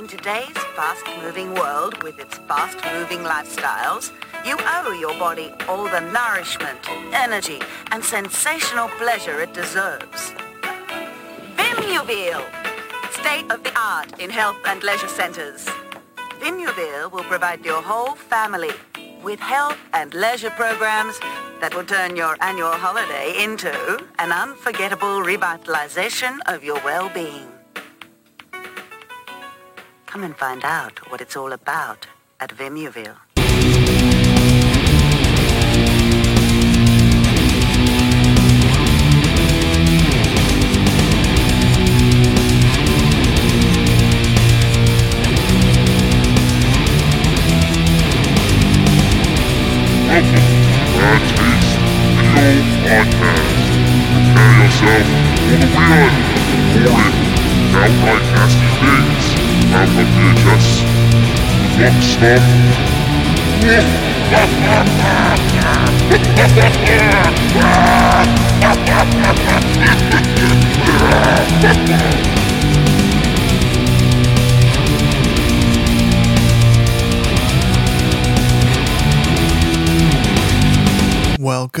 In today's fast-moving world with its fast-moving lifestyles, you owe your body all the nourishment, energy, and sensational pleasure it deserves. Vimuville, state of the art in health and leisure centers. Vimuville will provide your whole family with health and leisure programs that will turn your annual holiday into an unforgettable revitalization of your well-being. Come and find out what it's all about at Vimuville. Welcome. Prepare yourself for the weird, outright nasty things out of VHS. Fun stuff.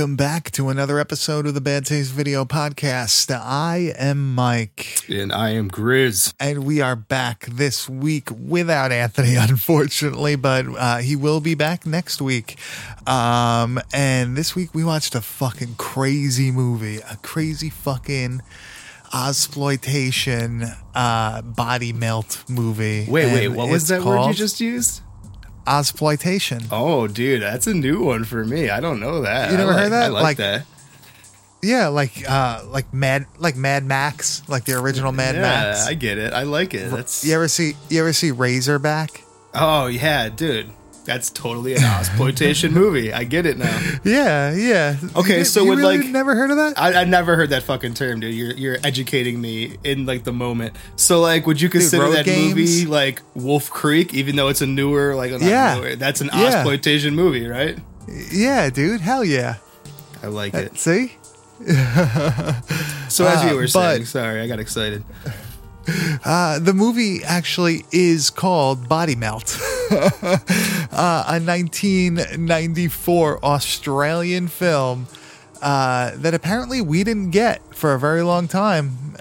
Welcome back to another episode of the Bad Taste Video Podcast. I am Mike, And I am Grizz. and we are back this week without Anthony, unfortunately, but uh, he will be back next week. Um, and this week we watched a fucking crazy movie, a crazy fucking exploitation uh, body melt movie. Wait, wait, what was that word you just used? Exploitation. Oh, dude, that's a new one for me. I don't know that. You never like, heard that? I like, Like- that. Yeah, like uh, like Mad, like Mad Max, like the original Mad yeah, Max. I get it. I like it. That's You ever see you ever see Razorback? oh yeah, dude. That's totally an exploitation movie. I get it now. Yeah, yeah. Okay, You- so you would, really like- never heard of that? I, I never heard that fucking term, dude. You're you're educating me in like the moment. So like, would you consider Road that Games? movie like Wolf Creek, even though it's a newer like Yeah. newer, that's an Yeah. exploitation movie, right? yeah, dude. Hell yeah. I like it. See? So as uh, you were but- saying, sorry, I got excited. Uh, the movie actually is called Body Melt, uh, a 1994 Australian film uh, that apparently we didn't get for a very long time.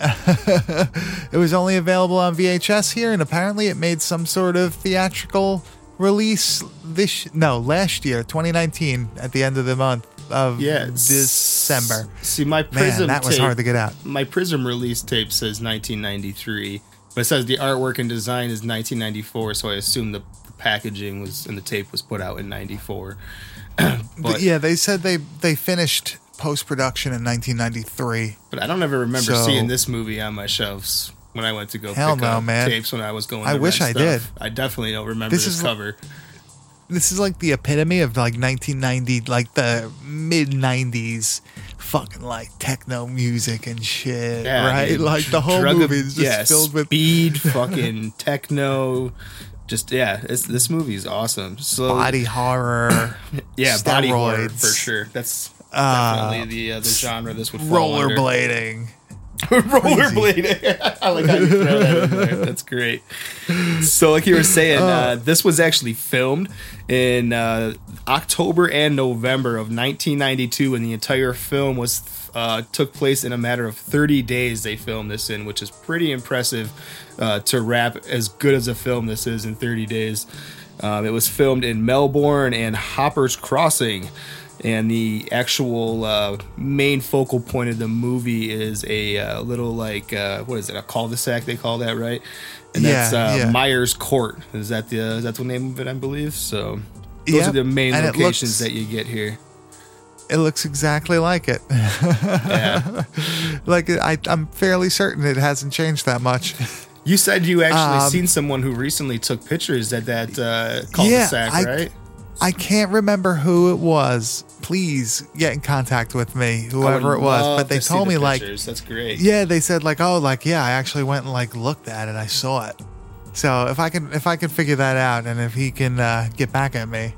it was only available on VHS here, and apparently it made some sort of theatrical release this no last year, 2019, at the end of the month of Yeah, December. See, my Man, Prism that was tape, hard to get out. My Prism release tape says 1993, but it says the artwork and design is 1994. So I assume the, packaging was and the tape was put out in 94. but yeah, they said they they finished post production in 1993. but I don't ever remember So- seeing this movie on my shelves when I went to go Hell pick no, up man. tapes when I was going. I to wish I stuff. did. I definitely don't remember This this, is- cover. This is like the epitome of like 1990, like the mid 90s, fucking like techno music and shit, Yeah, right? dude, like the whole movie is just yeah, filled with speed, fucking techno. Just yeah, it's, this movie is awesome. So body horror, Yeah, body horror for sure. That's Uh, definitely the uh, the genre this would fall under. rollerblading. rollerblading. I like how you throw that in there. That's great. So, like you were saying, uh, this was actually filmed in uh, October and November of 1992, and the entire film was uh, took place in a matter of 30 days. They filmed this in, which is pretty impressive uh, to wrap as good as a film this is in 30 days. Um, it was filmed in Melbourne and Hoppers Crossing. And the actual uh, main focal point of the movie is a uh, little like uh, what is it? A cul-de-sac they call that, right? And that's Yeah, uh, yeah. Myers Court. Is that the is that the name of it? I believe so. Those Yep, are the main and locations looks- that you get here. It looks exactly like it. Yeah. like I, I'm fairly certain it hasn't changed that much. you said you actually Um, seen someone who recently took pictures at that uh, cul-de-sac, I- right? I can't remember who it was. Please get in contact with me, whoever it was. But they to told the me like, pictures. that's great. yeah, they said like, oh, like yeah, I actually went and like looked at it. I saw it. So if I can if I can figure that out, and if he can uh, get back at me,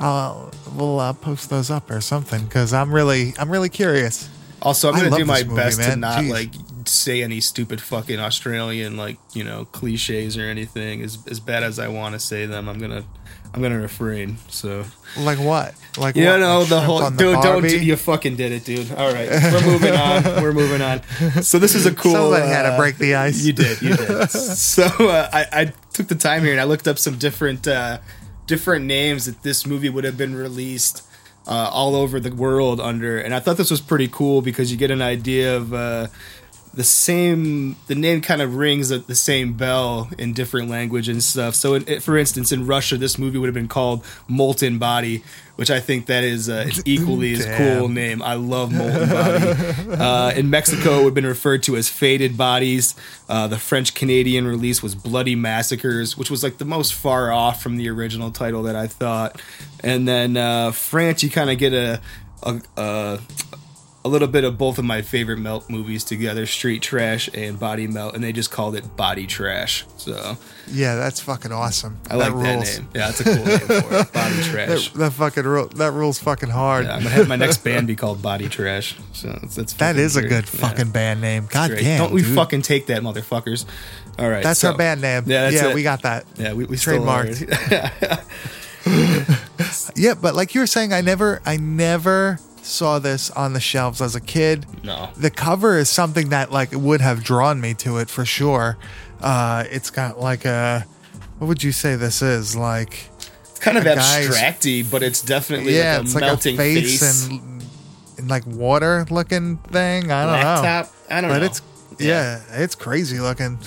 I'll we'll uh, post those up or something because I'm really I'm really curious. Also, I'm I gonna love do my this movie, best to man. not Jeez. like say any stupid fucking Australian like you know cliches or anything. As as bad as I want to say them, I'm gonna I'm gonna refrain. So Like what? Like you what? know Like the whole the dude. Don't you fucking did it, dude. All right, we're moving on. We're moving on. So this is a cool. Somebody had to uh, break the ice. You did. You did. so uh, I, I took the time here and I looked up some different uh, different names that this movie would have been released uh, all over the world under, and I thought this was pretty cool because you get an idea of. Uh, the same the name kind of rings the, the same bell in different language and stuff. So in, it- for instance in russia this movie would have been called molten body which i think that is uh, an equally as cool name. I love molten body. Uh, in mexico it would have been referred to as faded bodies. Uh, the french canadian release was bloody massacres which was like the most far off from the original title that i thought. And then uh, france you kind of get a, a, a a little bit of both of my favorite melt movies together street trash and body melt and they just called it body trash so Yeah, that's fucking awesome. i like that name yeah that's a cool name for it body trash That, that fucking rule. That rules fucking hard. yeah, i'm gonna have my next band be called body trash so that's, that's that fucking a good Yeah, fucking band name. God damn. don't we dude. fucking take that motherfuckers all right That's so- our band name. yeah, Yeah, it. we got that. yeah we, we Trademarked. Yeah, but like you were saying, I never, I never saw this on the shelves as a kid. no The cover is something that like would have drawn me to it for sure. Uh, it's got like a, what would you say this is like? it's kind of abstracty but it's definitely yeah, like a it's like melting a face, face, and, and like water looking thing. I don't know. i don't but know it's yeah, it's crazy looking.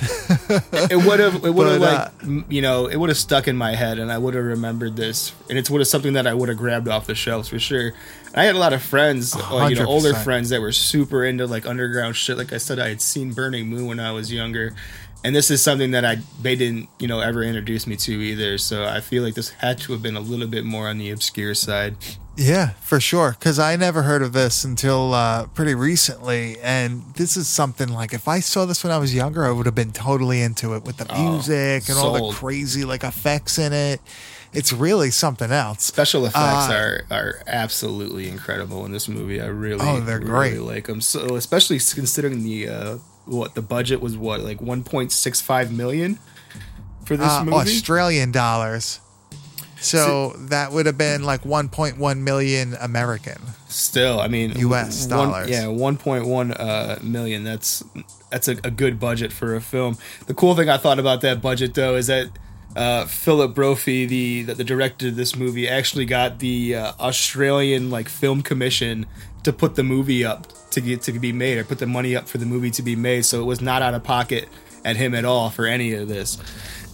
it would have it would have like uh, you know it would have stuck in my head and i would have remembered this and it's would have something that i would have grabbed off the shelves for sure. I had a lot of friends uh, you know older friends that were super into like underground shit. Like i said i had seen burning moon when i was younger and this is something that i they didn't you know ever introduce me to either so i feel like this had to have been a little bit more on the obscure side Yeah, for sure. Because I never heard of this until uh, pretty recently, and this is something like if I saw this when I was younger, I would have been totally into it with the music and all the crazy like effects in it. It's really something else. Special effects Uh, are are absolutely incredible in this movie. I really, Oh, they're really great. like them. So especially considering the uh, what the budget was, what like one point six five million for this Uh, movie. Australian dollars. So that would have been like 1.1 million American. Still, I mean, US one- dollars. yeah, one point one uh, million. That's that's a, a good budget for a film. The cool thing I thought about that budget though is that. Uh, Philip Brophy, the, the the director of this movie, actually got the uh, Australian like film commission to put the movie up to get to be made, or put the money up for the movie to be made. So it was not out of pocket at him at all for any of this.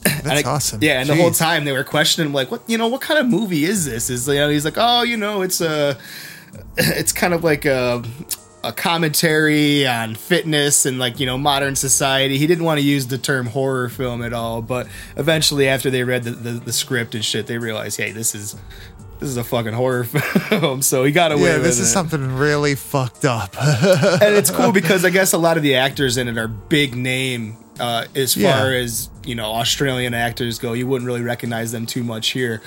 That's I- awesome. Yeah, and the whole time they were questioning him, like, what you know, what kind of movie is this? Is you know, he's like, oh, you know, it's uh, a, it's kind of like a, a commentary on fitness and like you know modern society. He didn't want to use the term horror film at all, but eventually, after they read the, the, the script and shit, they realized, hey, this is. This is a fucking horror film, so he got away Yeah, this it is something really fucked up. and it's cool because I guess a lot of the actors in it are big name uh, as Yeah. far as you know Australian actors go. You wouldn't really recognize them too much here,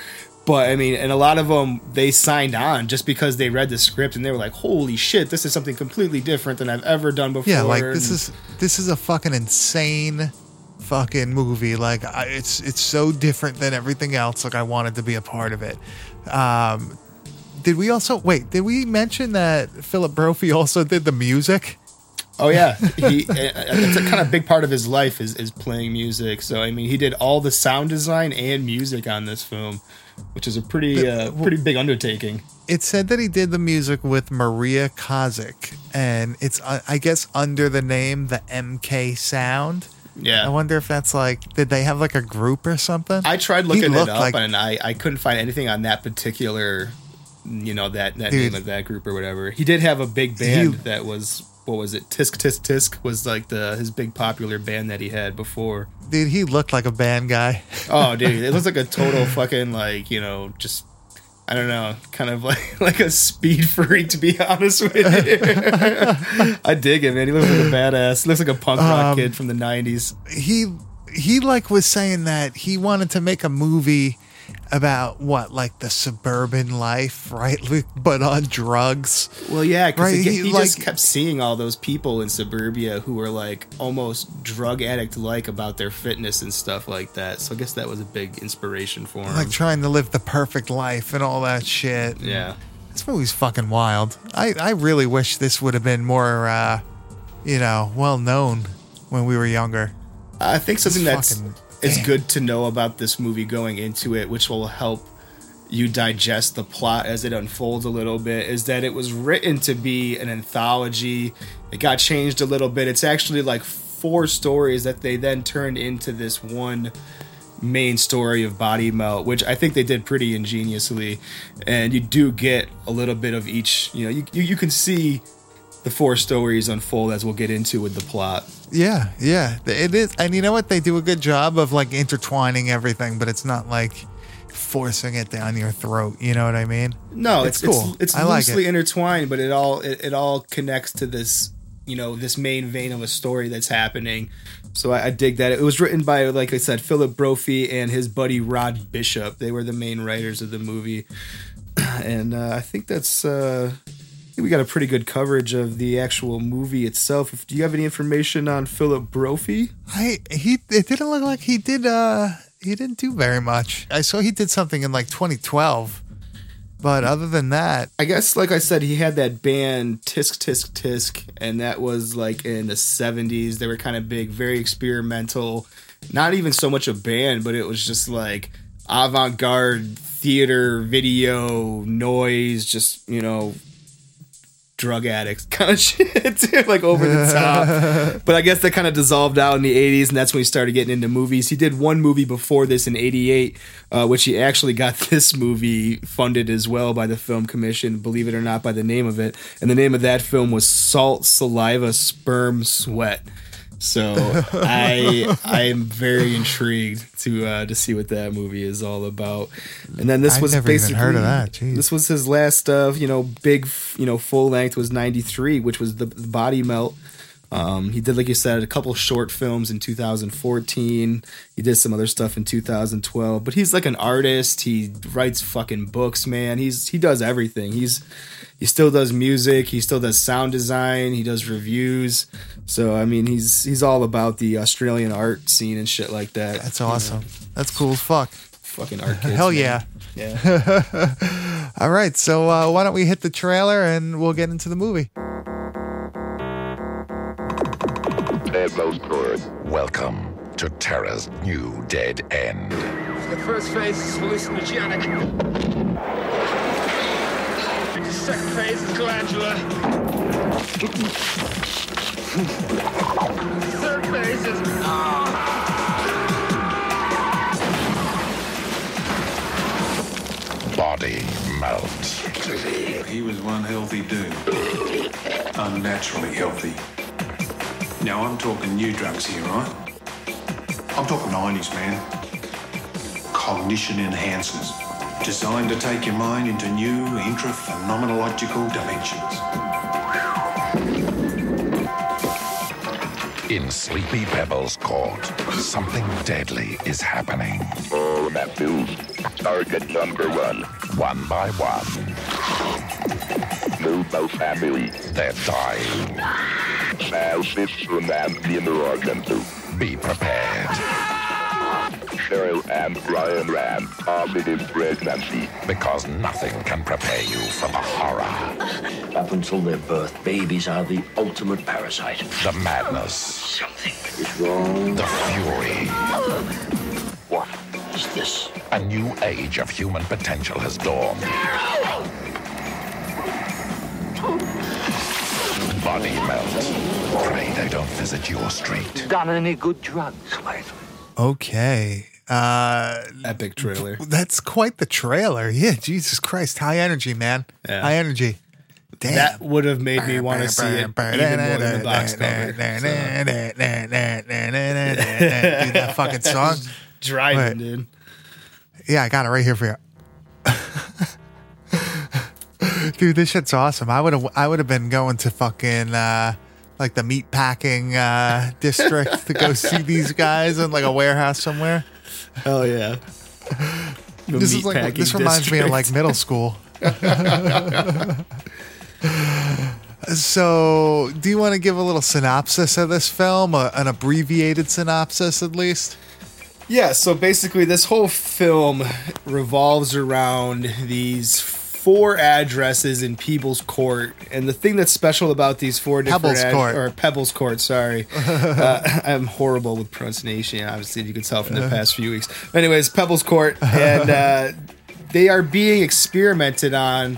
but I mean, and a lot of them they signed on just because they read the script and they were like, "Holy shit, this is something completely different than I've ever done before." Yeah, like this And- is this is a fucking insane fucking movie. Like I, it's it's so different than everything else. Like I wanted to be a part of it. Um, did we also wait? Did we mention that Philip Brophy also did the music? Oh yeah, he it's a kind of big part of his life is is playing music. So I mean, he did all the sound design and music on this film, which is a pretty uh, pretty big undertaking. It said that he did the music with Maria Kozic, and it's uh, I guess under the name the MK Sound. Yeah, I wonder if that's like did they have like a group or something? I tried looking it up like- and I, I couldn't find anything on that particular, you know, that, that Dude. name of that group or whatever. He did have a big band that was, what was it? Tisk Tisk Tisk was like the his big popular band that he had before. Dude, he looked like a band guy. Oh, dude, it looks like a total fucking like, you know, just, I don't know, kind of like like a speed freak to be honest with you. I dig it, man. He looks like a badass. He looks like a punk rock Um, kid from the 90s. he he like was saying that he wanted to make a movie about what, like the suburban life, right? But on drugs. Well, yeah, because Right, he, he, he just kept seeing all those people in suburbia who were like almost drug addict like about their fitness and stuff like that. So I guess that was a big inspiration for him. Like trying to live the perfect life and all that shit. yeah. This movie's fucking wild. I, I really wish this would have been more, uh, you know, well known when we were younger. I think something that's fucking- it's damn. good to know about this movie going into it, which will help you digest the plot as it unfolds a little bit, is that it was written to be an anthology. It got changed a little bit. It's actually like four stories that they then turned into this one main story of body melt which i think they did pretty ingeniously and you do get a little bit of each you know you, you, you can see the four stories unfold as we'll get into with the plot Yeah, yeah. It is. And you know what? They do a good job of like intertwining everything, but it's not like forcing it down your throat. You know what I mean? No, It's it's cool. It's, it's I like loosely it. intertwined, but it all it, it all connects to this you know this main vein of a story that's happening. So I, I dig that. It was written by like I said, Philip Brophy and his buddy Rod Bishop. They were the main writers of the movie, and uh, I think that's. Uh, we got a pretty good coverage of the actual movie itself. If, do you have any information on Philip Brophy? I he it didn't look like he did uh he didn't do very much. I saw he did something in like 2012. But other than that, I guess, like I said, he had that band Tisk Tisk Tisk, and that was like in the 70s. They were kind of big, very experimental. Not even so much a band, but it was just like avant garde theater, video, noise, just, you know, drug addicts kind of shit, too, like over the top. but I guess that kind of dissolved out in the 80s, and that's when he started getting into movies. He did one movie before this in 88, uh, which he actually got this movie funded as well by the Film Commission, believe it or not, by the name of it. And the name of that film was Salt, Saliva, Sperm, Sweat. So I I am very intrigued to uh, to see what that movie is all about. And then this I've was basically heard of that. Jeez. this was his last uh, you know big you know full length was 93 which was the body melt um, he did like you said a couple short films in 2014 he did some other stuff in 2012 but he's like an artist. He writes fucking books man. He's he does everything. He's he still does music. He still does sound design. He does reviews. So i mean he's he's all about the australian art scene and shit like that. That's awesome. That's cool as fuck. fucking art kids, Hell man. yeah. yeah. All right, so uh, why don't we hit the trailer and we'll get into the movie? Edlo's Court. Welcome to Terra's new dead end. The first phase is hallucinogenic. The second phase is glandular. The third phase is. Ah. Body melt. He was one healthy dude. Unnaturally healthy. Now I'm talking new drugs here, right? I'm talking 90s, man. Cognition enhancers. Designed to take your mind into new intra-phenomenological dimensions. In Sleepy Pebbles Court, something deadly is happening. Oh, Matthews. Target number one. One by one, Noble family. they're dying. Now cistern and inner organ too. Be prepared, Cheryl and Brian ran positive pregnancy. because nothing can prepare you for the horror, Up until their birth, babies are the ultimate parasite. the madness, Something is wrong. the fury. What is this? A new age of human potential has dawned. Body melt. Pray they don't visit your street. Done any good drugs lately? Okay. Uh, epic trailer that's quite the trailer. Yeah, Jesus Christ. High energy, man. Yeah. High energy. Damn. that would have made me want to see it even more than the box cover. Dude, that fucking song. Driving, dude. Yeah, I got it right here for you. Dude, this shit's awesome. I would have I would have been going to fucking uh like the meat packing uh district to go see these guys in like a warehouse somewhere. Hell yeah. The This is like this reminds me of like middle school. so, do you want to give a little synopsis of this film, a, an abbreviated synopsis at least? Yeah, so basically, this whole film revolves around these four addresses in Peebles Court, and the thing that's special about these four different Pebbles Court. or Pebbles Court, sorry, uh, I'm horrible with pronunciation. Obviously, you can tell from the past few weeks. Anyways, Pebbles Court, and uh, they are being experimented on.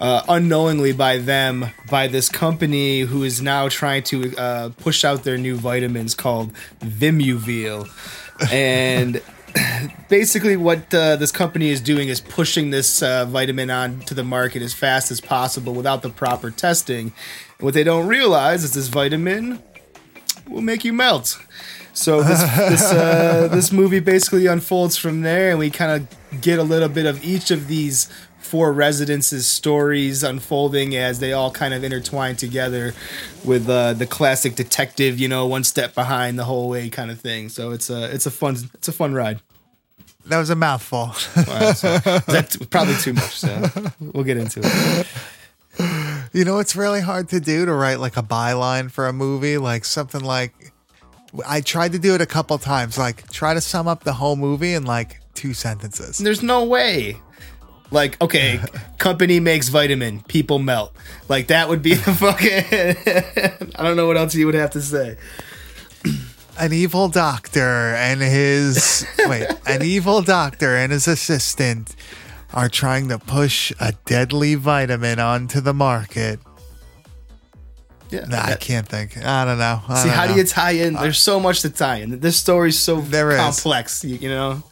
Uh, unknowingly by them by this company who is now trying to uh, push out their new vitamins called Vimuville and basically what uh, this company is doing is pushing this uh, vitamin on to the market as fast as possible without the proper testing. And what they don't realize is this vitamin will make you melt. So this this, uh, this movie basically unfolds from there and we kind of get a little bit of each of these four residences stories unfolding as they all kind of intertwine together with uh, the classic detective you know one step behind the whole way kind of thing so it's a it's a fun it's a fun ride That was a mouthful. Wow, so that's probably too much so we'll get into it you know, it's really hard to do to write like a byline for a movie, like something like. I tried to do it a couple times, like try to sum up the whole movie in like two sentences. there's no way like okay company makes vitamin people melt like that would be the fucking i don't know what else you would have to say an evil doctor and his wait, an evil doctor and his assistant are trying to push a deadly vitamin onto the market. yeah Nah, I can't think. I don't know. I See, don't how do you tie in? There's so much to tie in. This story's so There is. complex. You, you know.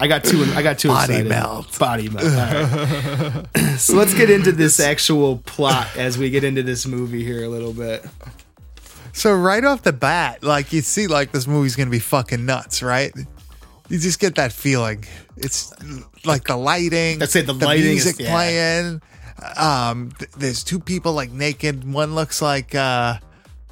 I got two. I got two. Body excited. melt. Body melt. Right. so let's get into this actual plot as we get into this movie here a little bit. So right off the bat, like you see, like this movie's gonna be fucking nuts, right? You just get that feeling. It's like the lighting. I'd say the lighting is- music yeah. playing. Um, th- there's two people like naked. One looks like uh,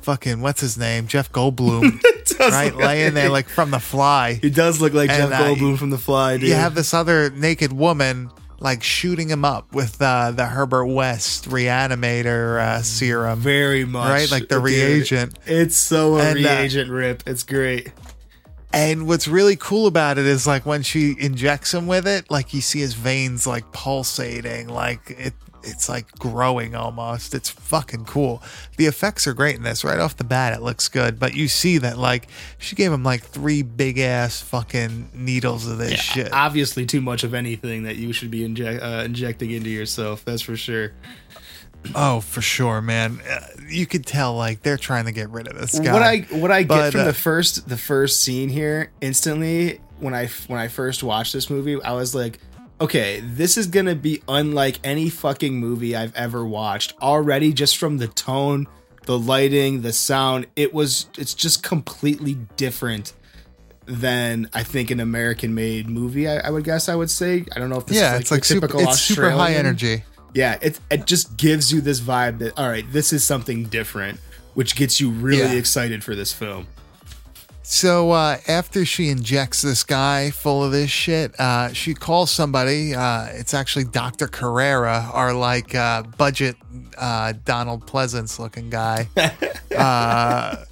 fucking what's his name, Jeff Goldblum, right, laying there like from The Fly. He does look like And, Jeff uh, Goldblum from The Fly. Dude. You have this other naked woman like shooting him up with uh, the Herbert West reanimator uh, serum. very much Right, like the Dude, reagent. It's so a And, uh, reagent rip. It's great. And what's really cool about it is like when she injects him with it, like you see his veins like pulsating, like it it's like growing almost. It's fucking cool. The effects are great in this. Right off the bat, it looks good. But you see that like she gave him like three big ass fucking needles of this shit. Obviously, too much of anything that you should be inject, uh, injecting into yourself. That's for sure. Oh, for sure, man. Uh, You could tell like they're trying to get rid of this guy. What I what I get from uh, the first the first scene here instantly when I when I first watched this movie, I was like, okay, this is gonna be unlike any fucking movie I've ever watched. Already, just from the tone, the lighting, the sound, it was it's just completely different than I think an American made movie. I, I would guess I would say. I don't know if this yeah, is like it's like the super, typical it's super high energy. yeah, it it just gives you this vibe that all right, this is something different, which gets you really Yeah. excited for this film. So uh, after she injects this guy full of this shit, uh, she calls somebody. Uh, it's actually Dr. Carrera, our like uh, budget uh, Donald Pleasence looking guy.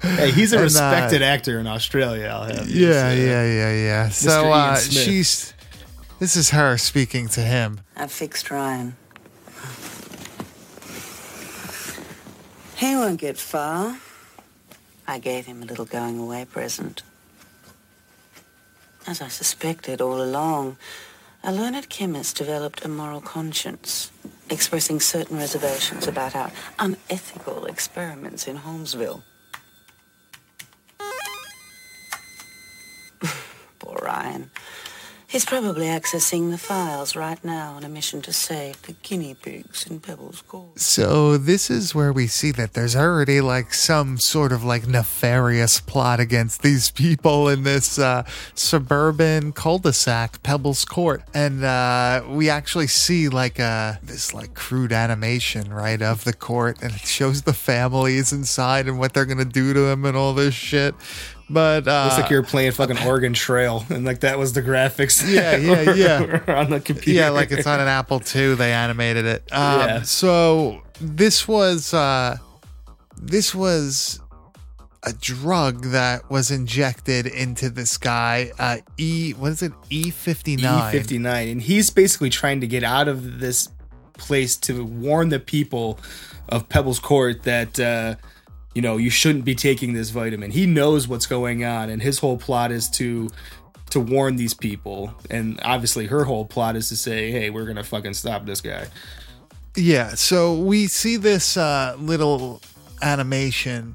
Hey, he's a And, uh, respected actor in Australia. I'll have you yeah, say. yeah, yeah, yeah. So uh, she's. This is her speaking to him. I fixed Ryan. He won't get far. I gave him a little going away present. As I suspected all along, a learned chemist developed a moral conscience, expressing certain reservations about our unethical experiments in Homesville. Poor Ryan. He's probably accessing the files right now on a mission to save the guinea pigs in Pebbles Court. So this is where we see that there's already like some sort of like nefarious plot against these people in this uh, suburban cul-de-sac, Pebbles Court, and uh, we actually see like uh, this like crude animation right of the court, and it shows the families inside and what they're gonna do to them and all this shit. But uh, Looks like you're playing fucking Oregon Trail, and like that was the graphics. Yeah, yeah, yeah. on the computer. yeah, like it's on an Apple II. They animated it. Um, Yeah. So this was uh, this was a drug that was injected into this guy. Uh, e what is it? E fifty nine. E59, and he's basically trying to get out of this place to warn the people of Pebbles Court that uh, you know you shouldn't be taking this vitamin. He knows what's going on, and his whole plot is to to warn these people. And obviously, her whole plot is to say, "Hey, we're gonna fucking stop this guy." Yeah, so we see this uh, little animation,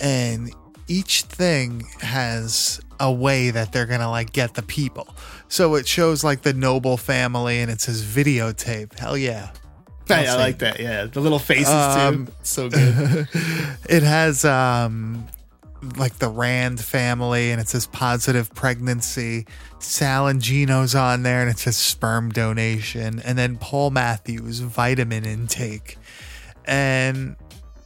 and each thing has a way that they're gonna like get the people. So it shows like the noble family, and it says videotape. Hell yeah! I, I like that. Yeah, the little faces Um, too. So good. It has um like the Rand family, and it says positive pregnancy. Sal and Gino's on there, and it says sperm donation, and then Paul Matthews vitamin intake, and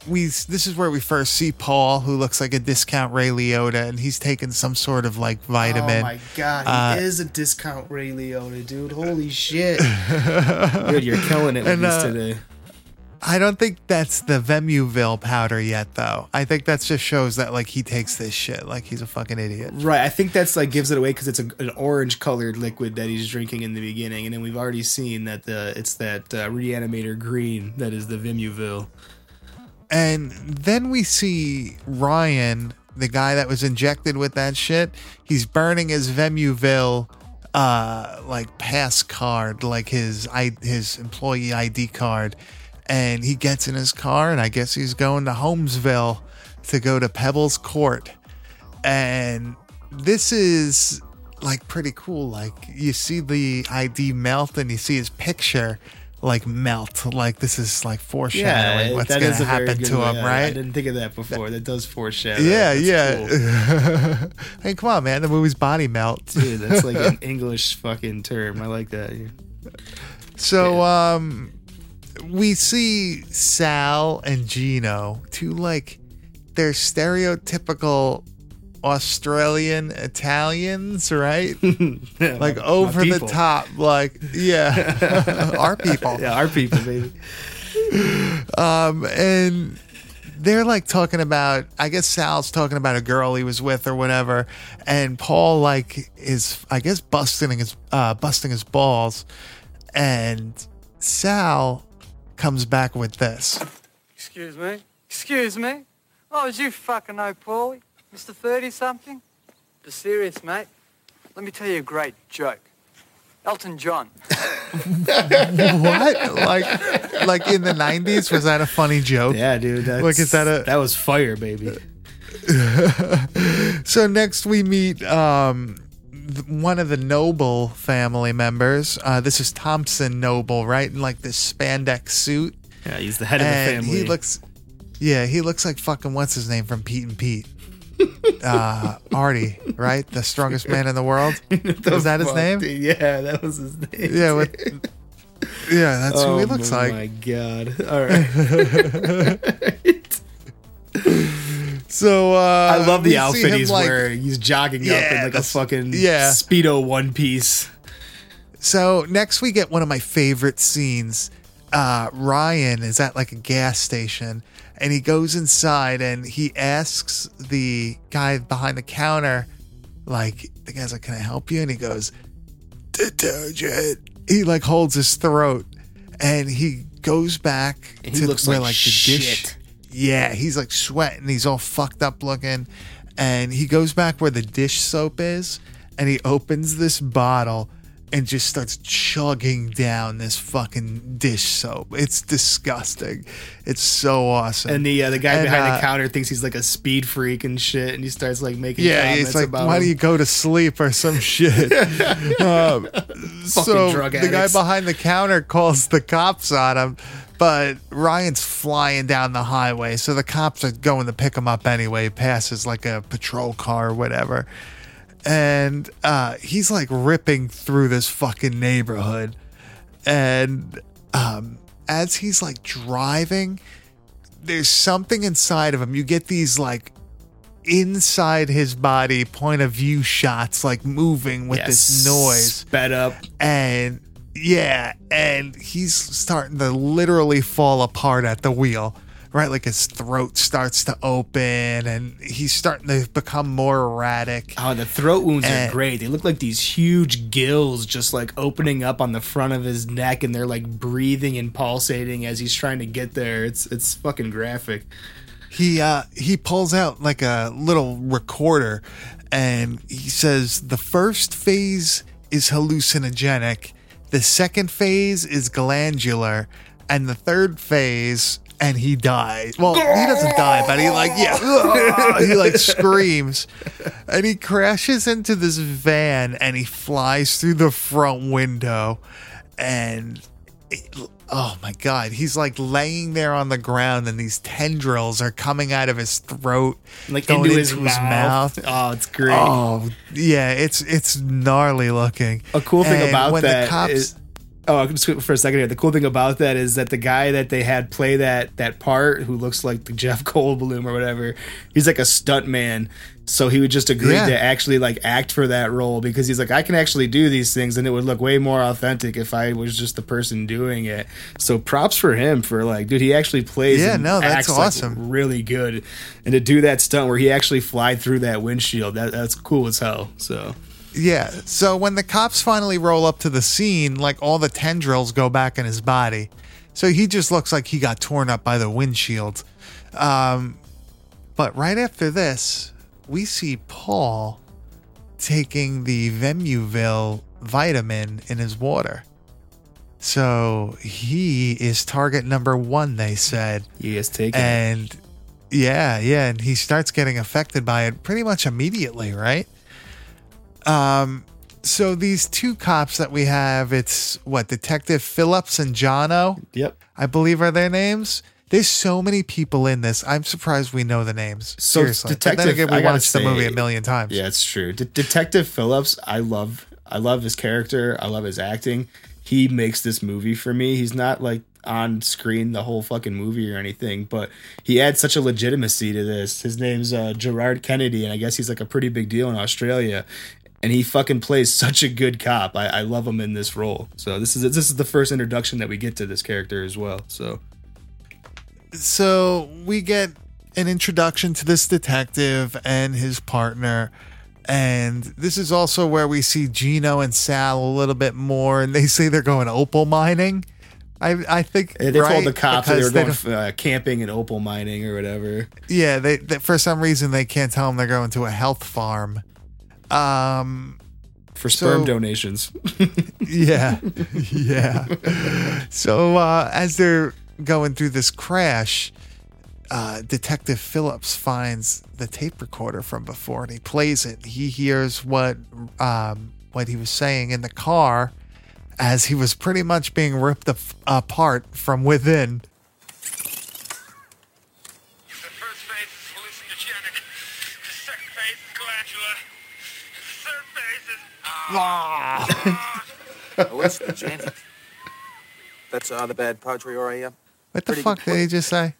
we this is where we first see Paul, who looks like a discount Ray Liotta, and he's taking some sort of like vitamin. Oh my god, he Uh, is a discount Ray Liotta, dude. Holy shit. dude, you're killing it with And, these uh, today. I don't think that's the Vimuville powder yet, though. I think that just shows that like he takes this shit like he's a fucking idiot. Right, I think that's like gives it away because it's a, an orange colored liquid that he's drinking in the beginning, and then we've already seen that the it's that uh, reanimator green that is the Vimuville. And then we see Ryan, the guy that was injected with that shit. He's burning his Vimuville uh like pass card, like his I his employee ID card. And he gets in his car and I guess he's going to Homesville to go to Pebbles Court. And this is like pretty cool. Like you see the ID melt and you see his picture like melt. Like this is like foreshadowing what's gonna is a very happen to him, right? I didn't think of that before. That does foreshadow. yeah, That's yeah. cool. Mean, come on, man. The movie's body melt. Dude, that's like an English fucking term. I like that. So, um, we see Sal and Gino, two like they're stereotypical Australian Italians, right? like My over the top, like yeah, our people. Yeah, our people, baby. Um, and they're like talking about, I guess Sal's talking about a girl he was with or whatever, and Paul like is, I guess, busting his, uh, busting his balls, and Sal comes back with this. Excuse me. Excuse me. Oh, was you fucking know Paulie? Mr. 30 something? Be serious, mate. Let me tell you a great joke. Elton John. what? Like, like in the '90s? Was that a funny joke? Yeah, dude. That's, Like, is that a- that was fire, baby? So next we meet um, th- one of the Noble family members. Uh, this is Thompson Noble, right? In like this spandex suit. Yeah, he's the head of the family. He looks, yeah, he looks like fucking what's his name from Pete and Pete. Uh, Artie, right? The strongest man in the world. Is that his name? dude, Yeah, that was his name. Yeah, with, yeah, that's who he Oh looks like. my god! All right, So uh, I love the outfit he's like- wearing. He's jogging up in like a fucking yeah. speedo one piece. So next we get one of my favorite scenes. Uh, Ryan is at like a gas station and he goes inside and he asks the guy behind the counter, like, the guy's like, Can I help you? And he goes, Detergent. He like holds his throat and he goes back And he to looks where like like the dish. Yeah, he's like sweating. He's all fucked up looking. And he goes back where the dish soap is and he opens this bottle and just starts chugging down this fucking dish soap. It's disgusting. It's so awesome. And the uh, the guy And, behind uh, the counter thinks he's like a speed freak and shit, and he starts like making yeah, comments he's like, about why him. do you go to sleep or some shit? um, so drug the guy behind the counter calls the cops on him, but Ryan's flying down the highway, so the cops are going to pick him up anyway. Passes like a patrol car or whatever, and uh, he's like ripping through this fucking neighborhood, and um, as he's like driving, there's something inside of him. You get these like inside his body point of view shots like moving with Yeah, this noise. Sped up. and yeah. And he's starting to literally fall apart at the wheel right like his throat starts to open and he's starting to become more erratic Oh, the throat wounds And- are great. They look like these huge gills just like opening up on the front of his neck and they're like breathing and pulsating as he's trying to get there. It's it's fucking graphic. he uh he pulls out like a little recorder and he says the first phase is hallucinogenic the second phase is glandular and the third phase and he dies. Well he doesn't die but he like yeah. He like screams. And he crashes into this van and he flies through the front window and it- oh my god he's like laying there on the ground and these tendrils are coming out of his throat Like going into his, mouth. Oh, it's great. oh yeah it's it's gnarly looking. A cool thing And about that the cops is- Oh, I'll just for a second here. The cool thing about that is that the guy that they had play that that part, who looks like the Jeff Goldblum or whatever, he's like a stunt man. So he would just agree Yeah. to actually like act for that role because he's like, I can actually do these things, and it would look way more authentic if I was just the person doing it. So props for him for like, dude, he actually plays. Yeah, and no, that's acts, like, awesome. really good, and to do that stunt where he actually fly through that windshield, that that's cool as hell. So. Yeah. So when the cops finally roll up to the scene, like all the tendrils go back in his body. So he just looks like he got torn up by the windshield. Um, but right after this, we see Paul taking the Vimuville vitamin in his water. So he is target number one, they said. He is taking. And yeah, yeah, and he starts getting affected by it pretty much immediately, right? Um, so these two cops that we have, it's what Detective Phillips and Jono, Yep. I believe are their names. There's so many people in this. I'm surprised we know the names. So, Seriously, but then Detective- again, we watched the movie a million times. Yeah, it's true. De- Detective Phillips, I love. I love his character. I love his acting. He makes this movie for me. He's not like on screen the whole fucking movie or anything, but he adds such a legitimacy to this. His name's uh, Gerard Kennedy, and I guess he's like a pretty big deal in Australia. And he fucking plays such a good cop. I, I love him in this role. So this is this is the first introduction that we get to this character as well. So so we get an introduction to this detective and his partner and this is also where we see Gino and Sal a little bit more and they say they're going opal mining I, I think they right? told the cops that they were going uh, camping and opal mining or whatever. yeah they, they for some reason they can't tell them they're going to a health farm um for sperm So- donations. yeah yeah. So uh as they're going through this crash uh detective phillips finds the tape recorder from before and he plays it. He hears what um what he was saying in the car as he was pretty much being ripped apart from within The first phase is hallucinogenic. The second phase is glandular. The third phase is. Hallucinogenic. That's uh, the bad poetry, or a. Uh, what the Pretty fuck did he just say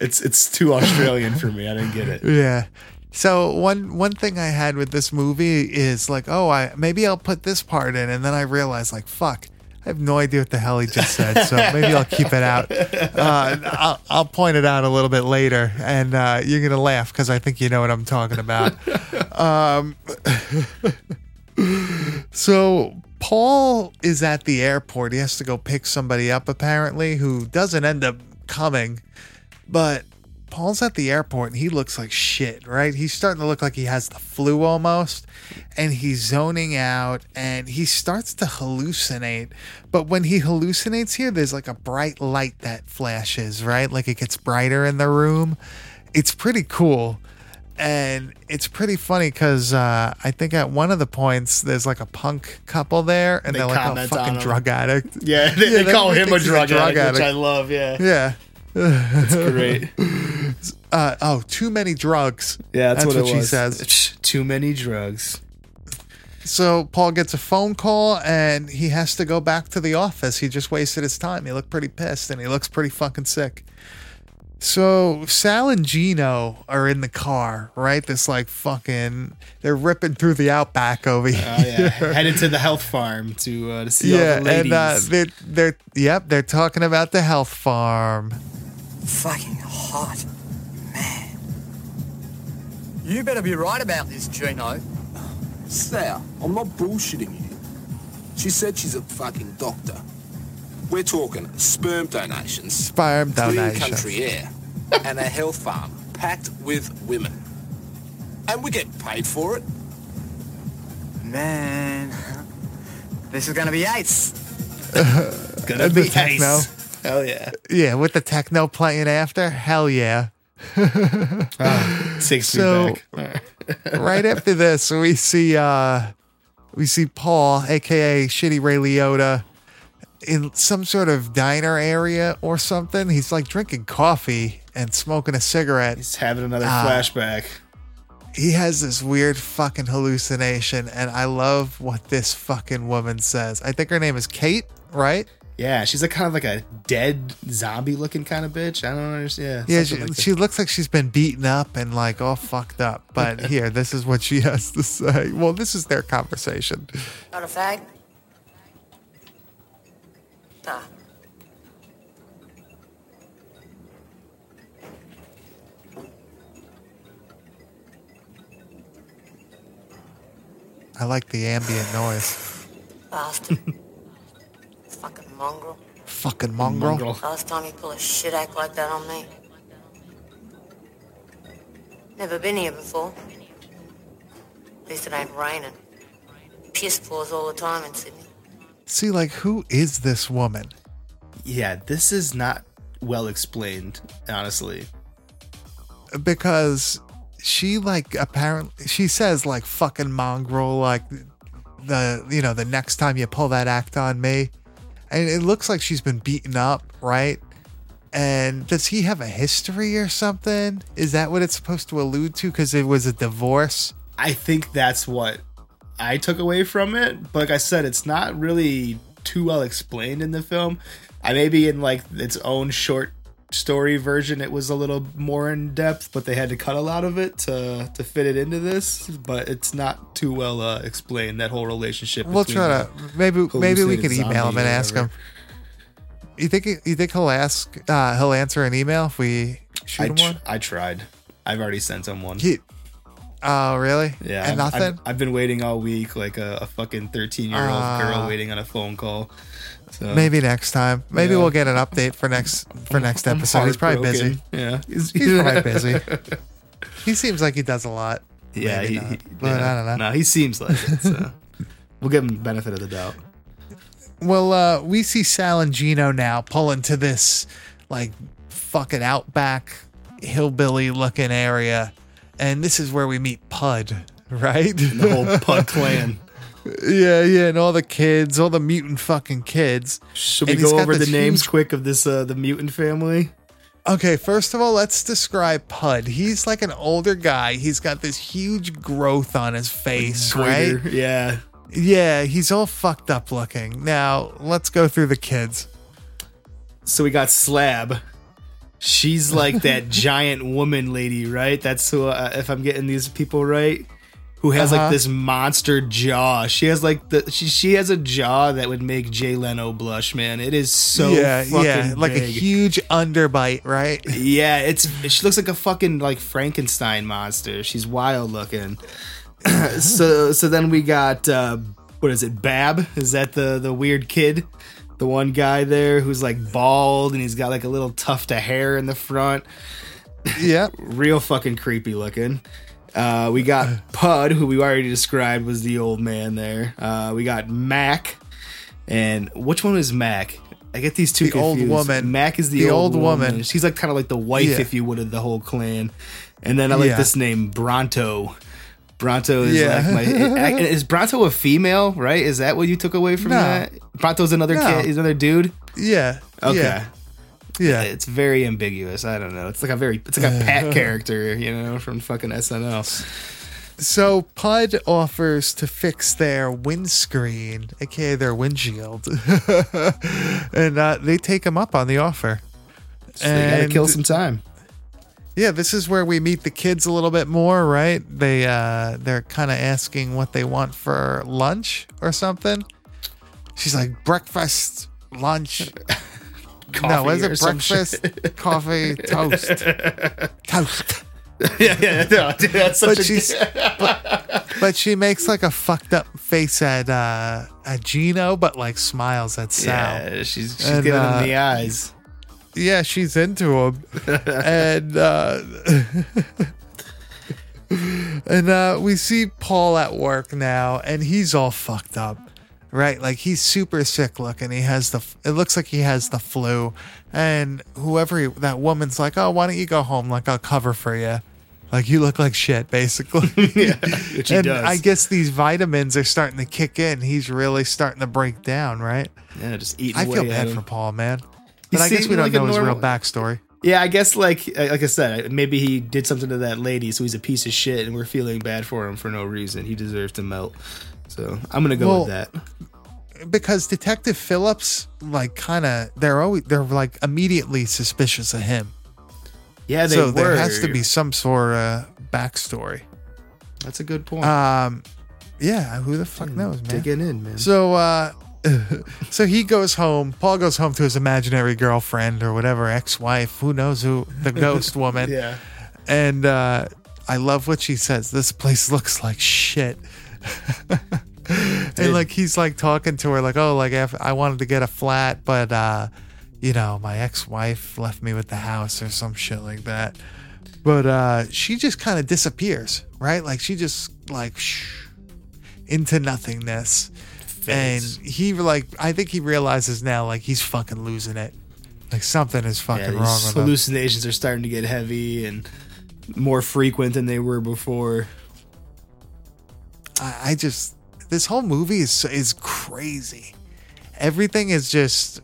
It's it's too Australian for me. I didn't get it. Yeah. So one one thing I had with this movie is like, oh, I maybe I'll put this part in, and then I realized like, fuck, I have no idea what the hell he just said. So maybe I'll keep it out. Uh, I'll, I'll point it out a little bit later, and uh, you're gonna laugh because I think you know what I'm talking about. Um, so Paul is at the airport. He has to go pick somebody up apparently, who doesn't end up coming, but Paul's at the airport and he looks like shit, right? He's starting to look like he has the flu almost, and he's zoning out and he starts to hallucinate. But when he hallucinates here, there's like a bright light that flashes, right? Like it gets brighter in the room. It's pretty cool. And it's pretty funny because uh, I think at one of the points there's like a punk couple there, and They they are like, a fucking drug addict." Yeah, they, Yeah, they call him a thinks he's drug, addict, which I love. Yeah, Yeah. It's great. Uh, oh, too many drugs. Yeah, that's, what, it she says. Too many drugs. So Paul gets a phone call and he has to go back to the office. He just wasted his time. He looked pretty pissed and he looks pretty fucking sick. So Sal and Gino are in the car, right? This like fucking they're ripping through the outback over here. Oh yeah, headed to the health farm to uh, to see yeah, all the ladies. and uh, they're they're yep, they're talking about the health farm. Fucking hot. Man. You better be right about this, Gino. Sal, I'm not bullshitting you. She said she's a fucking doctor. We're talking sperm donations, Sperm clean donation. country air, and a health farm packed with women. And we get paid for it. Man. This is gonna be ace. gonna And be techno. ice. Hell yeah. Yeah, with the techno playing after, hell yeah. Takes So- right after this, we see uh we see Paul, aka Shitty Ray Liotta, in some sort of diner area or something. He's like drinking coffee and smoking a cigarette. He's having another Ah. flashback. He has this weird fucking hallucination, and I love what this fucking woman says. I think her name is Kate, right? Yeah, she's like kind of like a dead zombie looking kind of bitch. I don't understand. Yeah, Yeah, she, like she looks like she's been beaten up and like all fucked up. But here, this is what she has to say. Well, this is their conversation. Not a fag? Nah. I like the ambient noise. Bastard. Fucking mongrel. Fucking mongrel. Last time you pull a shit act like that on me. Never been here before. At least it ain't raining. Piss pours all the time in Sydney. See, like, who is this woman? yeah, this is not well explained, honestly. Because she, like, apparently, she says, like, fucking mongrel, like, the, you know, the next time you pull that act on me. And it looks like she's been beaten up, right? And does he have a history or something? Is that what it's supposed to allude to? Because it was a divorce. I think that's what I took away from it. But like I said, it's not really too well explained in the film. I may be in like its own short story version it was a little more in depth, but they had to cut a lot of it to to fit it into this. But it's not too well uh, explained that whole relationship. We'll try to maybe maybe we could email him and ask him. You think you think he'll ask uh, he'll answer an email if we shoot I, him tr- one? I tried. I've already sent him one. He, oh really? Yeah, and I've, nothing. I've, I've been waiting all week, like a, a fucking thirteen year old Ah. girl waiting on a phone call. So, Maybe next time. Maybe Yeah. we'll get an update for next for next episode. He's probably busy. Yeah, he's, he's probably busy. he seems like he does a lot. Yeah, he, he- but yeah. I don't know. No, he seems like it. So. we'll give him the benefit of the doubt. Well, uh, we see Sal and Gino now pulling to this like fucking outback hillbilly looking area, and this is where we meet Pud, right? The whole Pud clan. Yeah, yeah, and all the kids, all the mutant fucking kids. Should we And go over the names huge- quick of this uh, the mutant family? Okay, first of all, let's describe Pud. He's like an older guy. He's got this huge growth on his face, right? Yeah. Yeah, he's all fucked up looking. Now, let's go through the kids. So we got Slab. She's like that giant woman lady, right? That's who, uh, if I'm getting these people right, who has Uh-huh. like this monster jaw. She has like the she she has a jaw that would make Jay Leno blush, man. It is so yeah, fucking yeah, like a huge underbite, right? Yeah, it's she looks like a fucking like Frankenstein monster. She's wild looking. so so then we got uh what is it, Bab? Is that the the weird kid? The one guy there who's like bald and he's got like a little tuft of hair in the front. Yeah. Real fucking creepy looking. Uh, we got Pud, who we already described was the old man there. Uh, we got Mac, and which one is Mac? I get these two The old woman. Mac is the, The old, old woman. woman. She's like kind of like the wife, Yeah. if you would, of the whole clan. And then I like Yeah. this name, Bronto. Bronto is Yeah. like my. is Bronto a female? Right? Is that what you took away from No. that? Bronto's another No. kid. He's another dude. Yeah. Okay. Yeah. Yeah. It's very ambiguous. I don't know. It's like a very. It's like a Pat character, you know, from fucking SNL. So Pud offers to fix their windscreen, aka their windshield, and uh, they take him up on the offer. So they gotta And- kill some time. Yeah, this is where we meet the kids a little bit more, right? They uh they're kind of asking what they want for lunch or something. She's like breakfast, lunch. no, Coffee is or it? Breakfast, coffee, toast, toast. yeah, yeah, no, dude, that's such But a she's but, but she makes like a fucked up face at uh at Gino, but like smiles at Sal. yeah. She's she's And, giving uh, him the eyes. Yeah, she's into him. and uh and uh we see Paul at work now and he's all fucked up. Right? Like he's super sick looking. He has the it looks like he has the flu. And whoever he, that woman's like, "Oh, why don't you go home? Like I'll cover for you." Like you look like shit basically. yeah, which and does. I guess these vitamins are starting to kick in. He's really starting to break down, right? yeah, just eating I feel bad for Paul, man. He But I guess we don't like know his real backstory. Yeah, I guess like like I said, maybe he did something to that lady, so he's a piece of shit, and we're feeling bad for him for no reason. He deserves to melt. So I'm gonna go Well, with that. because Detective Phillips, like, kind of, they're always they're like immediately suspicious of him. Yeah, they so were. there has to be some sort of backstory. That's a good point. Um, yeah, who the fuck knows, man? Digging in, man. So, uh, so he goes home. Paul goes home to his imaginary girlfriend or whatever, ex-wife. Who knows who the ghost woman? Yeah. And uh, I love what she says. This place looks like shit. and like he's like talking to her like, oh, like I wanted to get a flat, but uh, you know, my ex-wife left me with the house or some shit like that. But uh, she just kind of disappears, right? Like she just like shh, into nothingness. And he like, I think he realizes now, like he's fucking losing it. Like something is fucking yeah, wrong these with him. hallucinations are starting to get heavy and more frequent than they were before. I, I just this whole movie is is crazy. Everything is just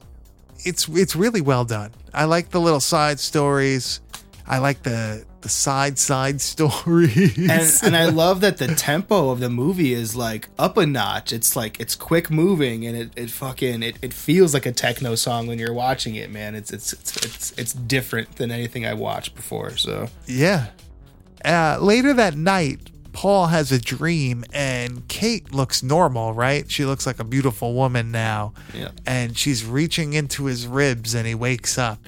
it's it's really well done. I like the little side stories. I like the the side side stories. and and I love that the tempo of the movie is like up a notch. It's like it's quick moving and it, it fucking it, it feels like a techno song when you're watching it, man. It's it's it's it's, it's different than anything I watched before. So yeah. Uh, later that night, Paul has a dream, and Kate looks normal, right? She looks like a beautiful woman now. Yeah. And she's reaching into his ribs, and he wakes up.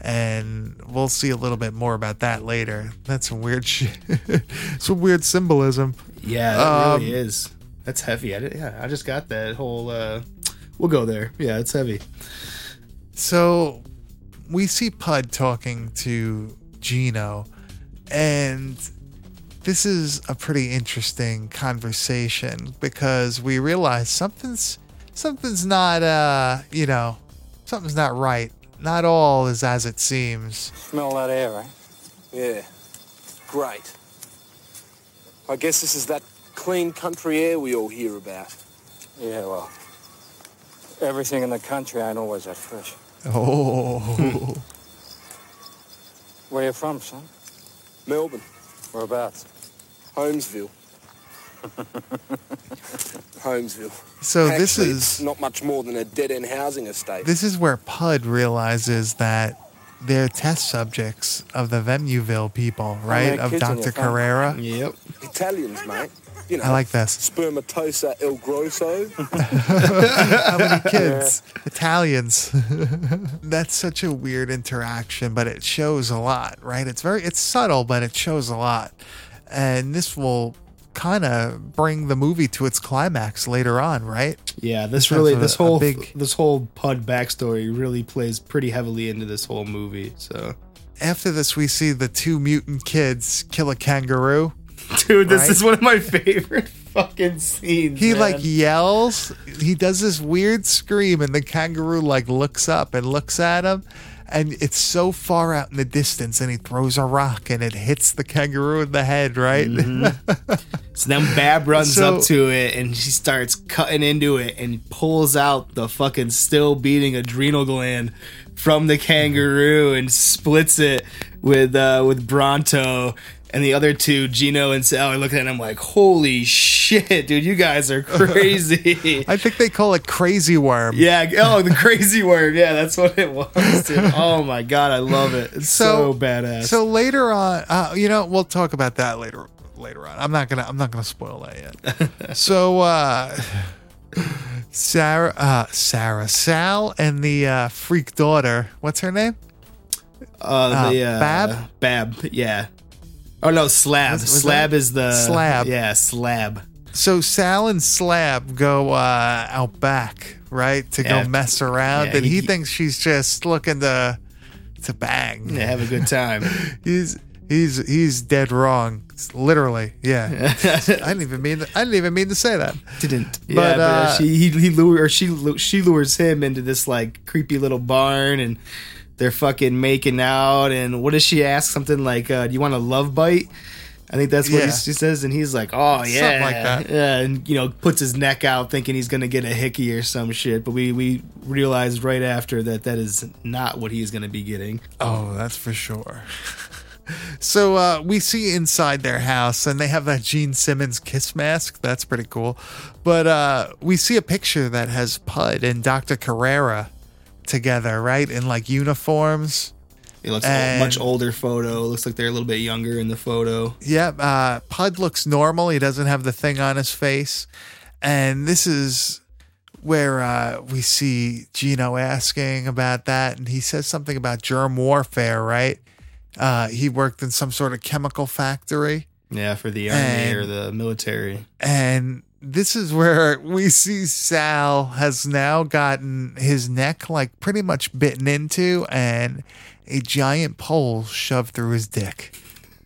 And we'll see a little bit more about that later. That's some weird shit. some weird symbolism. yeah, that Um, really is. That's heavy. I did, yeah, I just got that whole. uh We'll go there. Yeah, it's heavy. So we see Pud talking to Gino, and this is a pretty interesting conversation because we realize something's something's not uh you know something's not right. Not all is as it seems. Smell that air, eh? Yeah. Great. I guess this is that clean country air we all hear about. Yeah, well, everything in the country ain't always that fresh. Oh, Where you from, son? Melbourne, Whereabouts? Homesville. Homesville. So this Actually, is- not much more than a dead-end housing estate. this is where Pud realizes that they're test subjects of the Vimuville people, oh, right? Of kids in Dr. your family? Carrera. Yep. Italians, mate. You know, I like this. Spermatosa El Grosso. How many kids? Italians. That's such a weird interaction, but it shows a lot, right? It's very it's subtle, but it shows a lot. And this will kind of bring the movie to its climax later on, right? Yeah, this This really has a- this a whole big- this whole Pud backstory really plays pretty heavily into this whole movie. So, After this, we see the two mutant kids kill a kangaroo. dude, this Right? is one of my favorite fucking scenes. He man. like yells. He does this weird scream, and the kangaroo like looks up and looks at him, and it's so far out in the distance, and he throws a rock, and it hits the kangaroo in the head. Right? So then Bab runs So- up to it and she starts cutting into it and pulls out the fucking still beating adrenal gland from the kangaroo and splits it with uh with Bronto And the other two, Gino and Sal, are looking at him like, "Holy shit, dude! You guys are crazy." I think they call it Crazy Worm. yeah. Oh, the crazy worm. Yeah, that's what it was. Dude. Oh my god, I love it. It's so, badass. So later on, uh, you know, we'll talk about that later later on. I'm not gonna I'm not gonna spoil that yet. so uh Sarah uh Sarah Sal and the uh freak daughter, what's her name? uh, the uh, uh, Bab? Bab. Yeah. Oh no, Slab. Was- was slab that- is the Slab. Yeah, Slab. So Sal and Slab go uh out back, right? To Yeah. go mess around Yeah, and he, he- thinks she's just looking to to bang. Yeah, have a good time. He's he's he's dead wrong. Literally. Yeah. I didn't even mean I didn't even mean to say that. Didn't. But, yeah, but uh, uh, she he, he lure or she she lures him into this like creepy little barn and they're fucking making out and what does she ask something like uh, do you want a love bite? I think that's what Yeah. he, she says and he's like, "Oh yeah." Something like that. Yeah, and you know, puts his neck out thinking he's going to get a hickey or some shit, but we we realized right after that that is not what he's going to be getting. Oh, that's for sure. So uh, we see inside their house, and they have that Gene Simmons kiss mask. That's pretty cool. But uh, we see a picture that has Pud and Dr. Carrera together, right? In like uniforms. It looks And- a much older photo. Looks like they're a little bit younger in the photo. Yep. Uh, Pud looks normal. He doesn't have the thing on his face. And this is where uh, we see Gino asking about that. And he says something about germ warfare, right? Uh, he worked in some sort of chemical factory. Yeah, for the army And- or the military. And this is where we see Sal has now gotten his neck like pretty much bitten into and a giant pole shoved through his dick.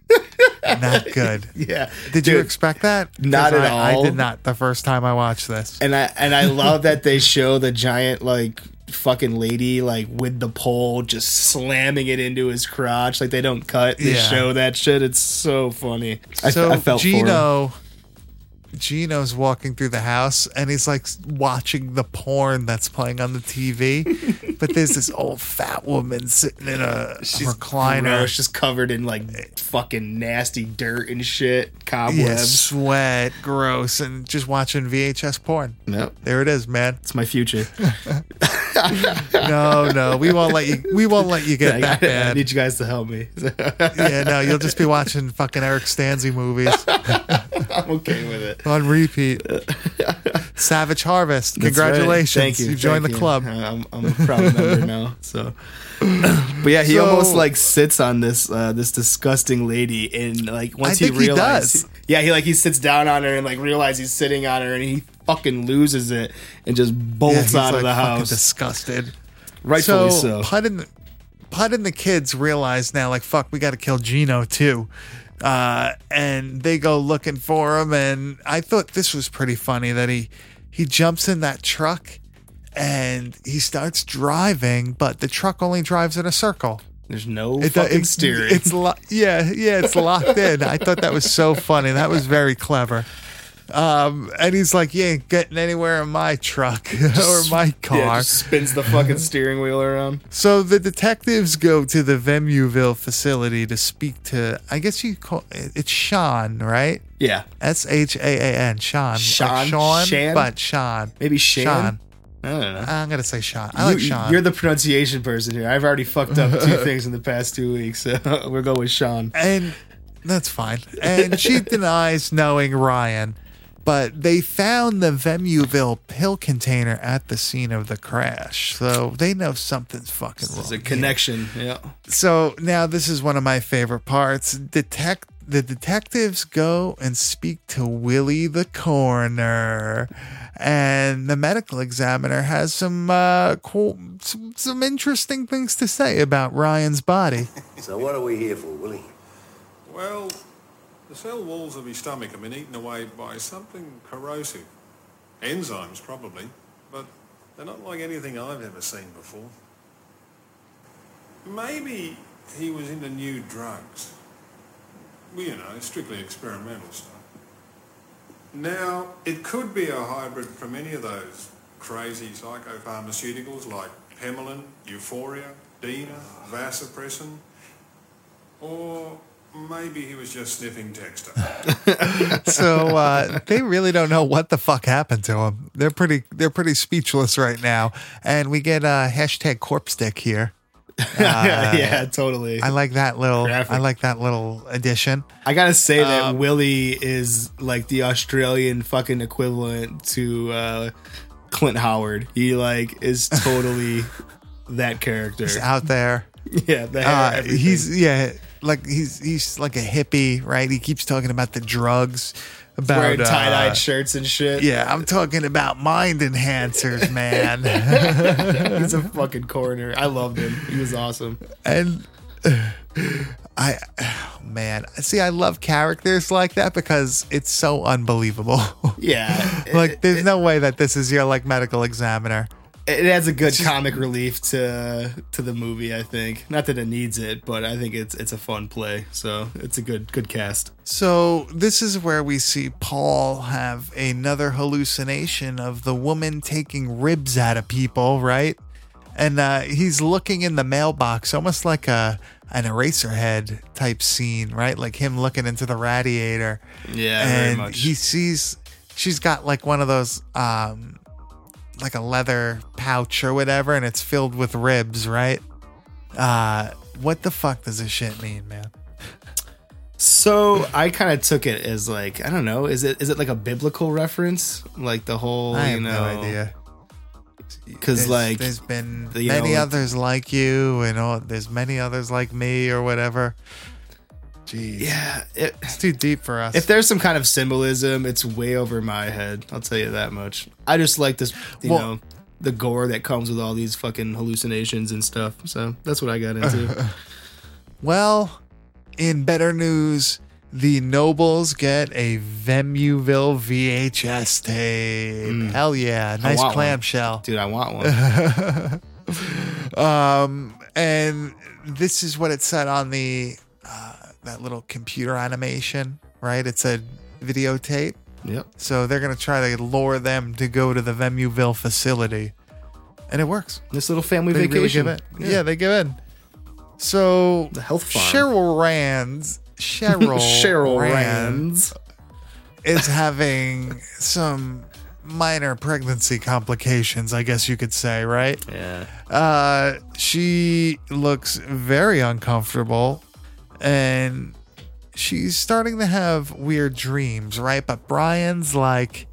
not good. Yeah. Did you expect that? not at I, I did not the first time I watched this. And I and I love that they show the giant like fucking lady like with the pole just slamming it into his crotch like they don't cut they Yeah. show that shit it's so funny I, so I felt for him. Gino Gino's walking through the house and he's like watching the porn that's playing on the TV. but there's this old fat woman sitting in a recliner. Gross, just covered in like fucking nasty dirt and shit Yeah, cobwebs sweat, gross, and just watching VHS porn. Yep. There it is, man. it's my future No, no, we won't let you. We won't let you get I, that I bad. need you guys to help me Yeah, no, you'll just be watching fucking Eric Stanze movies I'm okay with it on repeat. Savage Harvest, That's right. congratulations! Thank you. You joined the you. club. I'm, I'm a proud member now. So, but yeah, he So- almost like sits on this uh, this disgusting lady, and like once I he he realizes, does. Yeah, he like he sits down on her and like realizes he's sitting on her, and he fucking loses it and just Yeah, bolts he's, out of the house. disgusted. Rightfully so. Pud and the, Pud and the kids realize now, like, fuck, we got to kill Gino too. Uh, and they go looking for him. And I thought this was pretty funny that he he jumps in that truck and he starts driving, but the truck only drives in a circle. There's no It- fucking it's, steering. It's lo- yeah, yeah, it's locked in. I thought that was so funny. That was very clever. Um, and he's like, "You ain't getting anywhere in my truck or my car." yeah, spins the fucking steering wheel around. So the detectives go to the Vimuville facility to speak to, I guess you call it it's Sean, right? Yeah, S H A A N, Sean. Sean? Like Sean, Shan? but Sean. maybe Shan. Sean. I don't know. I'm gonna say Sean. I like you, Sean. You're the pronunciation person here. I've already fucked up two things in the past two weeks, so we'll go with Sean. and that's fine. And she denies knowing Ryan, but they found the Vimuville pill container at the scene of the crash, so they know something's fucking wrong. There's a here. connection. Yeah. So now this is one of my favorite parts. Detect the detectives go and speak to Willie the coroner, and the medical examiner has some uh, cool, some, some interesting things to say about Ryan's body. So what are we here for, Willie? Well, the cell walls of his stomach have been eaten away by something corrosive. Enzymes, probably, but they're not like anything I've ever seen before. Maybe he was into new drugs. You know, strictly experimental stuff. Now, it could be a hybrid from any of those crazy psychopharmaceuticals like Hemelin, Euphoria, Dina, Vasopressin, or maybe he was just sniffing Dexter. so uh, they really don't know what the fuck happened to him. They're pretty they're pretty speechless right now. And we get a hashtag corpse stick here. yeah, totally. I like that little Graphic. I like that little addition. I gotta say that Um, Willie is like the Australian fucking equivalent to uh, Clint Howard. He like is totally that character. He's out there. Yeah, the hair, Uh, he's yeah, like he's he's like a hippie, right? He keeps talking about the drugs, about wearing tie dyed uh, shirts and shit. Yeah, I'm talking about mind enhancers, man. he's a fucking coroner. I loved him. He was awesome. and I, oh, man, see, I love characters like that because it's so unbelievable. Yeah, like, there's no way that this is your like medical examiner. It adds a good comic relief to to the movie. I think not that it needs it, but I think it's it's a fun play. So it's a good good cast. So this is where we see Paul have another hallucination of the woman taking ribs out of people, right? And uh, he's looking in the mailbox, almost like a an Eraserhead type scene, right? Like him looking into the radiator. Yeah, very and much. he sees she's got like one of those um like a leather pouch or whatever and it's filled with ribs right uh what the fuck does this shit mean man So I kind of took it as like I don't know. Is it is it like a biblical reference? Like the whole i you have know no idea because like there's been the, many know, others like you and all there's many others like me or whatever Jeez. Yeah, it, it's too deep for us If there's some kind of symbolism, it's way over my head. I'll tell you that much. I just like this, you Well- know, the gore that comes with all these fucking hallucinations and stuff. So that's what I got into. Well, in better news, the Nobles get a Vimuville VHS tape. Hell yeah. Mm. Nice clamshell. Dude, I want one. um, and this is what it said on the uh, that little computer animation, right? It's a videotape. Yep. So they're gonna try to lure them to go to the Vimuville facility, and it works. This little family They really vacation. give in. Yeah. they give in. So the health farm. Cheryl Rands, Cheryl Cheryl Rands, is having some minor pregnancy complications, I guess you could say, right? Yeah. Uh, she looks very uncomfortable and she's starting to have weird dreams, right? But Brian's like,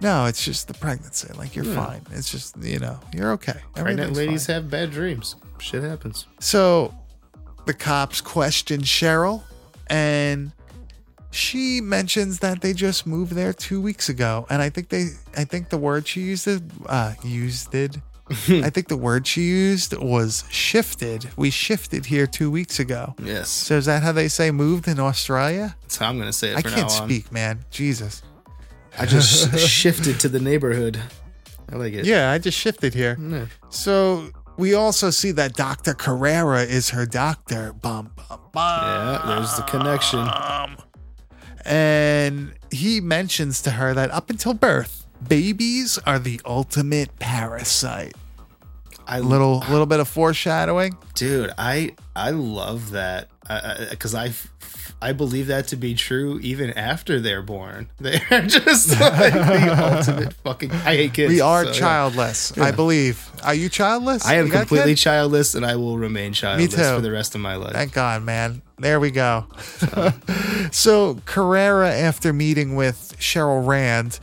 no, it's just the pregnancy. Like, you're Yeah. fine. It's just, you know, you're okay. Pregnant ladies fine. have bad dreams. Shit happens. So the cops question Cheryl and she mentions that they just moved there two weeks ago. And I think they I think the word she used uh used it. I think the word she used was shifted. We shifted here two weeks ago. Yes. So is that how they say moved in Australia? That's how I'm gonna say it. I can't speak, man. Jesus. I just shifted to the neighborhood. I like it. Yeah, I just shifted here. Yeah. So we also see that Dr. Carrera is her doctor. Bum bum bum. Yeah, there's the connection. and he mentions to her that up until birth, babies are the ultimate parasite. I little little bit of foreshadowing. dude i i love that because I, I believe that to be true even after they're born they're just like the ultimate fucking i hate kids we are so, childless, Yeah. I believe. Are you childless? i am You completely childless and i will remain childless for the rest of my life Thank God, man. There we go. so Carrera, after meeting with Cheryl Rand,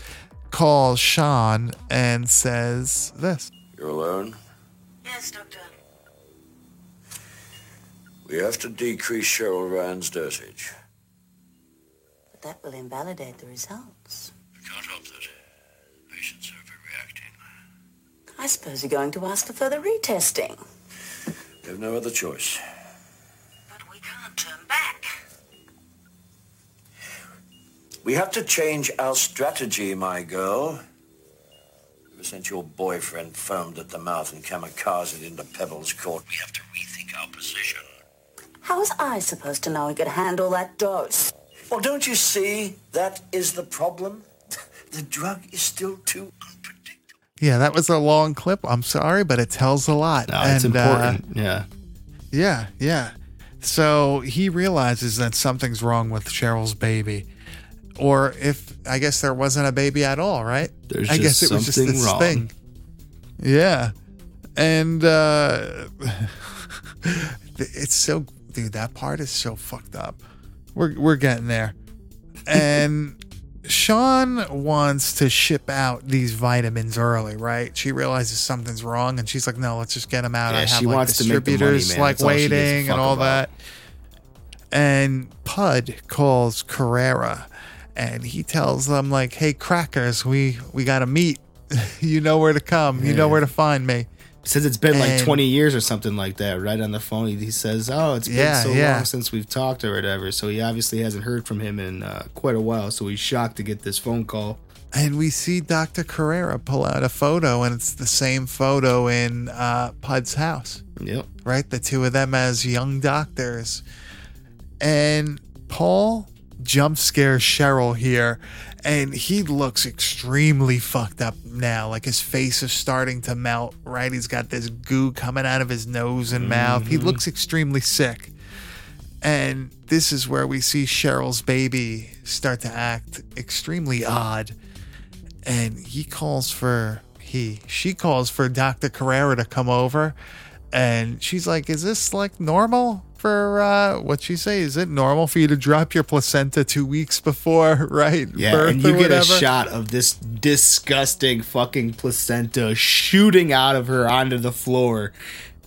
calls Sean and says this. You're alone? Yes, Doctor. We have to decrease Cheryl Rand's dosage. But that will invalidate the results. We Can't help that. Uh, patients are overreacting. I suppose you're going to ask for further retesting. We have no other choice. We have to change our strategy, my girl. Ever since your boyfriend foamed at the mouth and kamikazed into Pebbles Court, we have to rethink our position. How was I supposed to know he could handle that dose? Well, don't you see? That is the problem. The drug is still too unpredictable. Yeah, that was a long clip. I'm sorry, but it tells a lot. no, it's And, uh, important yeah Yeah, yeah. So he realizes that something's wrong with Cheryl's baby. Or if I guess there wasn't a baby at all, right? There's I guess it was just this wrong. thing. Yeah. And uh it's so dude, that part is so fucked up. We're we're getting there. And Sean wants to ship out these vitamins early, right? She realizes something's wrong and she's like, no, let's just get them out. Yeah, I have she like wants to make money, distributors like That's all she gives a waiting fuck and all about. that. And Pud calls Carrera and he tells them like, hey crackers, we we gotta meet. you know where to come. You know where to find me. Since it's been like And- 20 years or something like that, right on the phone. He- He says, "Oh, it's been Yeah, so yeah. long since we've talked or whatever." So he obviously hasn't heard from him in uh, quite a while. So he's shocked to get this phone call. And we see Dr. Carrera pull out a photo, and it's the same photo in uh, Pud's house. Yep. Right? The two of them as young doctors. And Paul jump scares Cheryl here, and he looks extremely fucked up now. Like his face is starting to melt, right? He's got this goo coming out of his nose and mouth. He Mhm. looks extremely sick. And this is where we see Cheryl's baby start to act extremely odd. And he calls for he she calls for Dr. Carrera to come over. And she's like, Is this like normal for uh what she say? Is it normal for you to drop your placenta two weeks before, right? Yeah, birth and you get a shot of this disgusting fucking placenta shooting out of her onto the floor,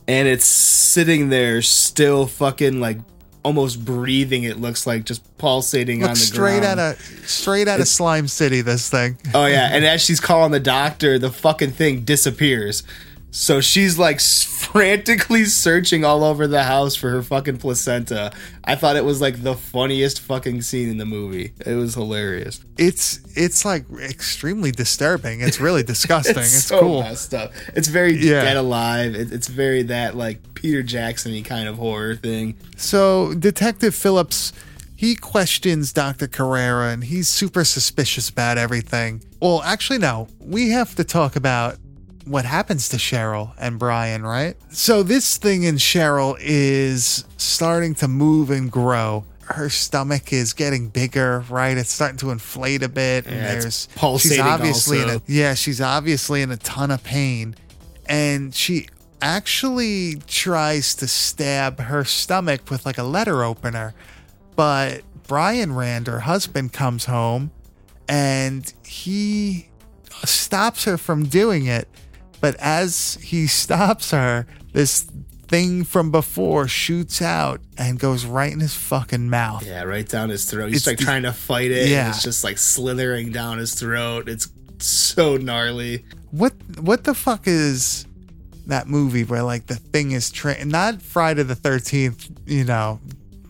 and it's sitting there still fucking like almost breathing. It looks like just pulsating on the Looks straight ground. out of straight out of Slime City, this thing. Oh yeah, and as she's calling the doctor, the fucking thing disappears. So she's like frantically searching all over the house for her fucking placenta. I thought it was like the funniest fucking scene in the movie. It was hilarious. It's it's like extremely disturbing. It's really disgusting. it's so cool. messed up. It's very Yeah. dead alive. It, it's very that like Peter Jackson-y kind of horror thing. So Detective Phillips, he questions Dr. Carrera and he's super suspicious about everything. Well, actually, no. We have to talk about what happens to Cheryl and Brian, right? So this thing in Cheryl is starting to move and grow. Her stomach is getting bigger, right? It's starting to inflate a bit, and Yeah, there's she's pulsating obviously in a yeah, she's obviously in a ton of pain, and she actually tries to stab her stomach with like a letter opener. But Brian Rand, her husband, comes home and he stops her from doing it. But as he stops her, this thing from before shoots out and goes right in his fucking mouth. Yeah, right down his throat. He's It's like the- trying to fight it. Yeah. It's just like slithering down his throat. It's so gnarly. What what the fuck is that movie where like the thing is tra- not Friday the 13th, you know,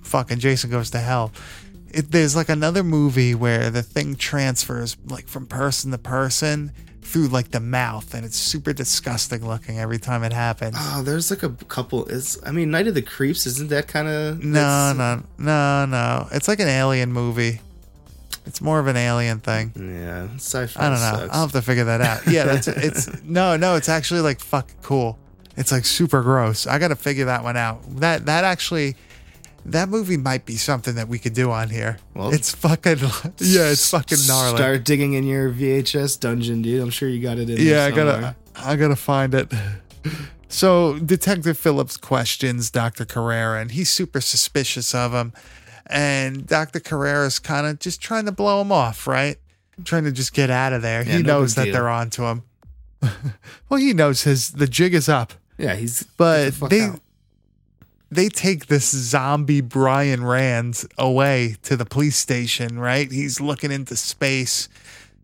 fucking Jason goes to hell. It, there's like another movie where the thing transfers like from person to person through like the mouth and it's super disgusting looking every time it happens. Oh, there's like a couple. Is I mean, Night of the Creeps isn't that kind of No, no, no, no. It's like an alien movie. It's more of an alien thing. Yeah, sci-fi. I don't know. sucks. I'll have to figure that out. Yeah, that's it's no, no. It's actually like fucking cool. It's like super gross. I got to figure that one out. That that actually, that movie might be something that we could do on here. Well, it's fucking yeah, it's fucking gnarly. Start digging in your VHS dungeon, dude. I'm sure you got it in yeah, I gotta. I gotta find it. So Detective Phillips questions Dr. Carrera, and he's super suspicious of him. And Dr. Carrera's kind of just trying to blow him off, right? Trying to just get out of there. Yeah, he no knows that deal. they're on to him. well, he knows his the jig is up. Yeah, he's get But the fuck they out. They take this zombie Brian Rand away to the police station, right? He's looking into space,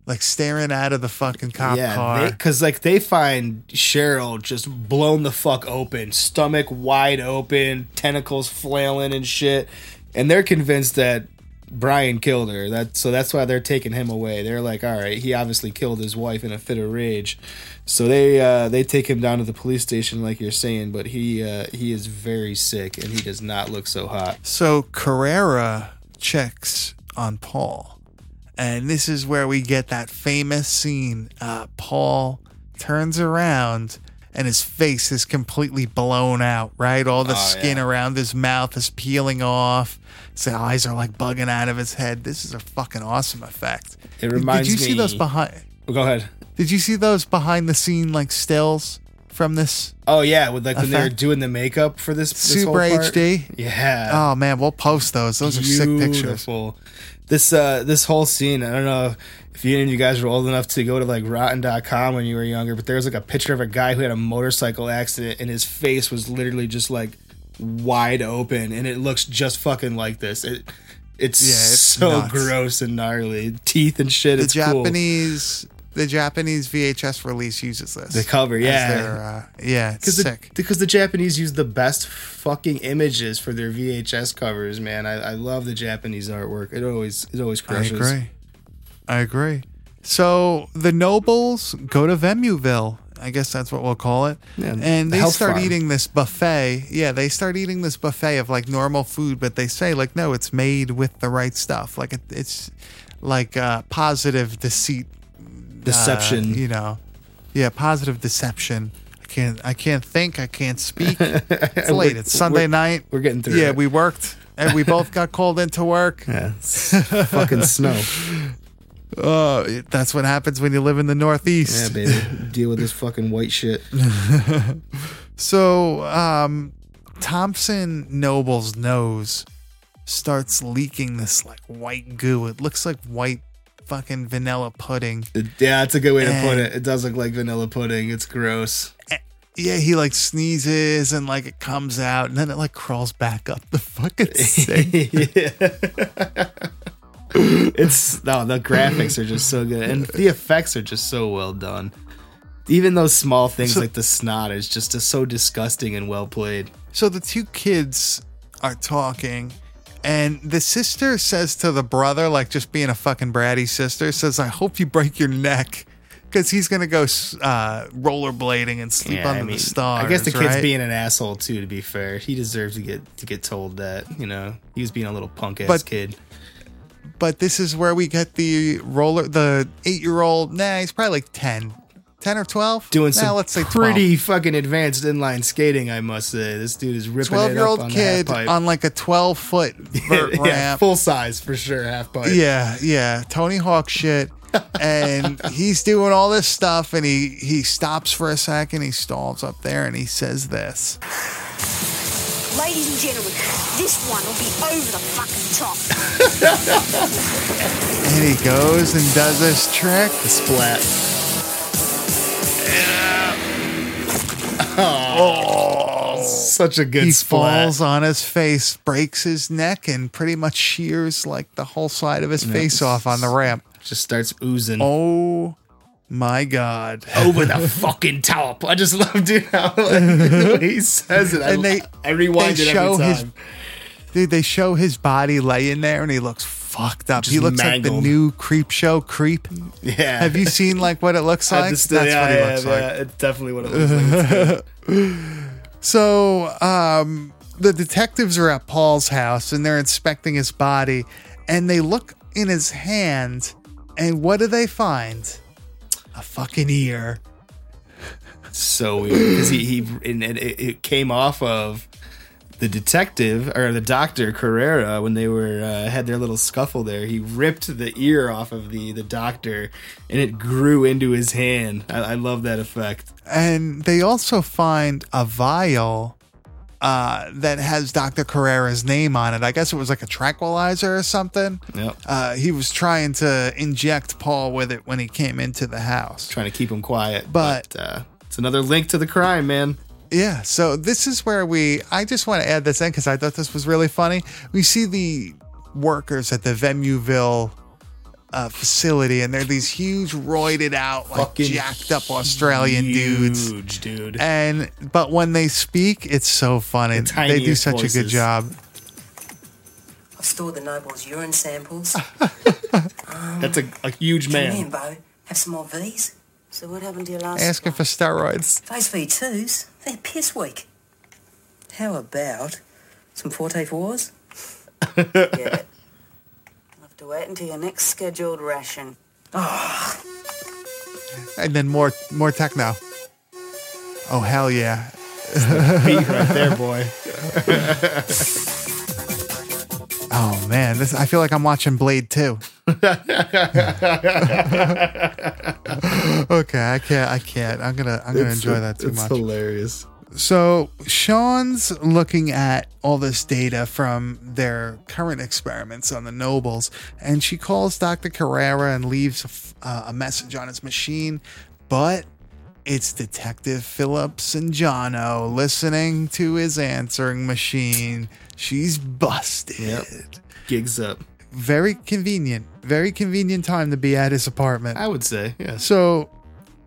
like staring out of the fucking cop yeah, car. because like they find Cheryl just blown the fuck open, stomach wide open, tentacles flailing and shit, and they're convinced that Brian killed her. That so that's why they're taking him away. They're like, all right, he obviously killed his wife in a fit of rage, so they uh, they take him down to the police station, like you're saying. But he uh, he is very sick and he does not look so hot. So Carrera checks on Paul. And this is where we get that famous scene. Uh, Paul turns around and his face is completely blown out. Right, all the Oh, skin yeah. around his mouth is peeling off. His eyes are like bugging out of his head. This is a fucking awesome effect. It reminds Did you see those me- behind? Oh, go ahead. Did you see those behind the scene like stills from this? Oh yeah, with like when they were Effect? doing the makeup for this, this Super. HD. Yeah. Oh man, we'll post those. Those are sick pictures. Beautiful. This uh this whole scene, I don't know if you any of you guys were old enough to go to like rotten.com when you were younger, but there was like a picture of a guy who had a motorcycle accident and his face was literally just like wide open and it looks just fucking like this. It it's, Yeah, it's so nuts. gross and gnarly. Teeth and shit. The it's cool. Japanese, the Japanese VHS release uses this. The cover, yeah. uh, yeah, it's Because the, sick. because the Japanese use the best fucking images for their VHS covers, man. I, I love the Japanese artwork. It always it always crushes. I agree. I agree. So the nobles go to Vimuville. I guess that's what we'll call it. Yeah, and they health start farm. eating this buffet. Yeah, they start eating this buffet of like normal food, but they say like no, it's made with the right stuff. Like it, it's like uh, positive deceit, uh, Deception. you know, yeah, positive deception. I can't. I can't think. I can't speak. It's late. It's Sunday We're- night. We're getting through. Yeah, it. we worked and we both got called into work. Yeah, it's fucking snow. Oh, that's what happens when you live in the Northeast. Yeah, baby. Deal with this fucking white shit. So, um, Thompson Noble's nose starts leaking this like white goo. It looks like white fucking vanilla pudding. Yeah, that's a good way to put it. It does look like vanilla pudding. It's gross. Yeah, he like sneezes and like it comes out and then it like crawls back up the fucking sink. it's no, the graphics are just so good, and the effects are just so well done. Even those small things So- like the snot is just so disgusting and well played. So the two kids are talking, and the sister says to the brother, like just being a fucking bratty sister, says, "I hope you break your neck." Because he's gonna go uh, rollerblading and sleep Yeah, under I mean, the stars. I guess the kid's right? being an asshole too. To be fair, he deserves to get to get told that. You know, he was being a little punk ass kid. But this is where we get the roller, the eight-year-old. Nah, he's probably like 10. 10 or twelve. Doing nah, some let's say pretty fucking advanced inline skating, I must say. This dude is ripping twelve-year-old on kid on like a twelve-foot vert yeah, ramp. full size for sure, half pipe. Yeah, yeah, Tony Hawk shit. and he's doing all this stuff, and he he stops for a second. He stalls up there, and he says this. Ladies and gentlemen, this one will be over the fucking top. And he goes and does this trick. The splat. Oh, such a good he splat. falls on his face, breaks his neck, and pretty much shears like the whole side of his Yeah. face off on the ramp. Just starts oozing. Oh my god! over the fucking top. I just love dude how like, the way he says it. I, and they I rewind they it show every his time. dude. They show his body laying there, and he looks fucked up. Just he looks like the new creep show creep. Yeah. Have you seen like what it looks like? just- That's yeah, what he yeah, looks yeah, like. It's definitely what it looks like. So, um, the detectives are at Paul's house and they're inspecting his body, and they look in his hand, and what do they find? A fucking ear. so weird because he he and it, it came off of the detective or the doctor Carrera when they were uh, had their little scuffle there. He ripped the ear off of the the doctor and it grew into his hand. I, I love that effect. And they also find a vial uh, that has Dr. Carrera's name on it. I guess it was like a tranquilizer or something. Yep. Uh, he was trying to inject Paul with it when he came into the house. Trying to keep him quiet, But- but, uh, it's another link to the crime, man. Yeah, so this is where we. I just want to add this in because I thought this was really funny. We see the workers at the Vimuville uh, facility, and they're these huge, roided out, like Fucking jacked up Australian dudes. Huge dude. And but when they speak, it's so funny. The They do tiniest such a good voices. job. I've stored the Noble's urine samples. That's a, a huge Come in, man. Bo. Have some more V's? So what happened to your last Asking for steroids. Those V2s, they're piss weak. How about some Forte 4s? Get it. You'll have to wait until your next scheduled ration. And then more, more techno. Oh hell yeah! Beat right there, boy. Oh man, this I feel like I'm watching Blade 2. okay, I can't I can't. I'm going to I'm going to It's- enjoy that too it's much. It's hilarious. So, Sean's looking at all this data from their current experiments on the nobles and she calls Dr. Carrera and leaves a uh, a message on his machine, but it's Detective Phillips and Jono listening to his answering machine. She's busted. Yep. Gigs up. Very convenient. Very convenient time to be at his apartment. I would say, yeah. So,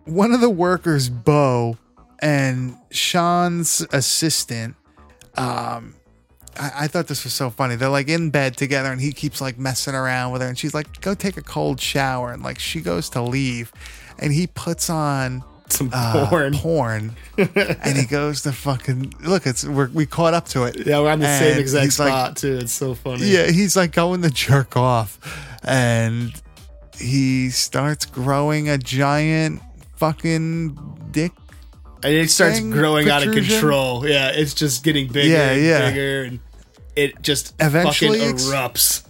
one of the workers, Bo, and Sean's assistant, um, I, I thought this was so funny. They're like in bed together, and he keeps like messing around with her, and she's like, "Go take a cold shower," and like she goes to leave, and he puts on some porn, porn, and he goes to fucking look. It's we're, we caught up to it. Yeah, we're on the same exact he's like- spot too. It's so funny. yeah, he's like going to jerk off, and he starts growing a giant fucking dick. And it starts thing, growing out of control. Yeah, it's just getting bigger Yeah, and yeah. bigger and it just Eventually ex- erupts.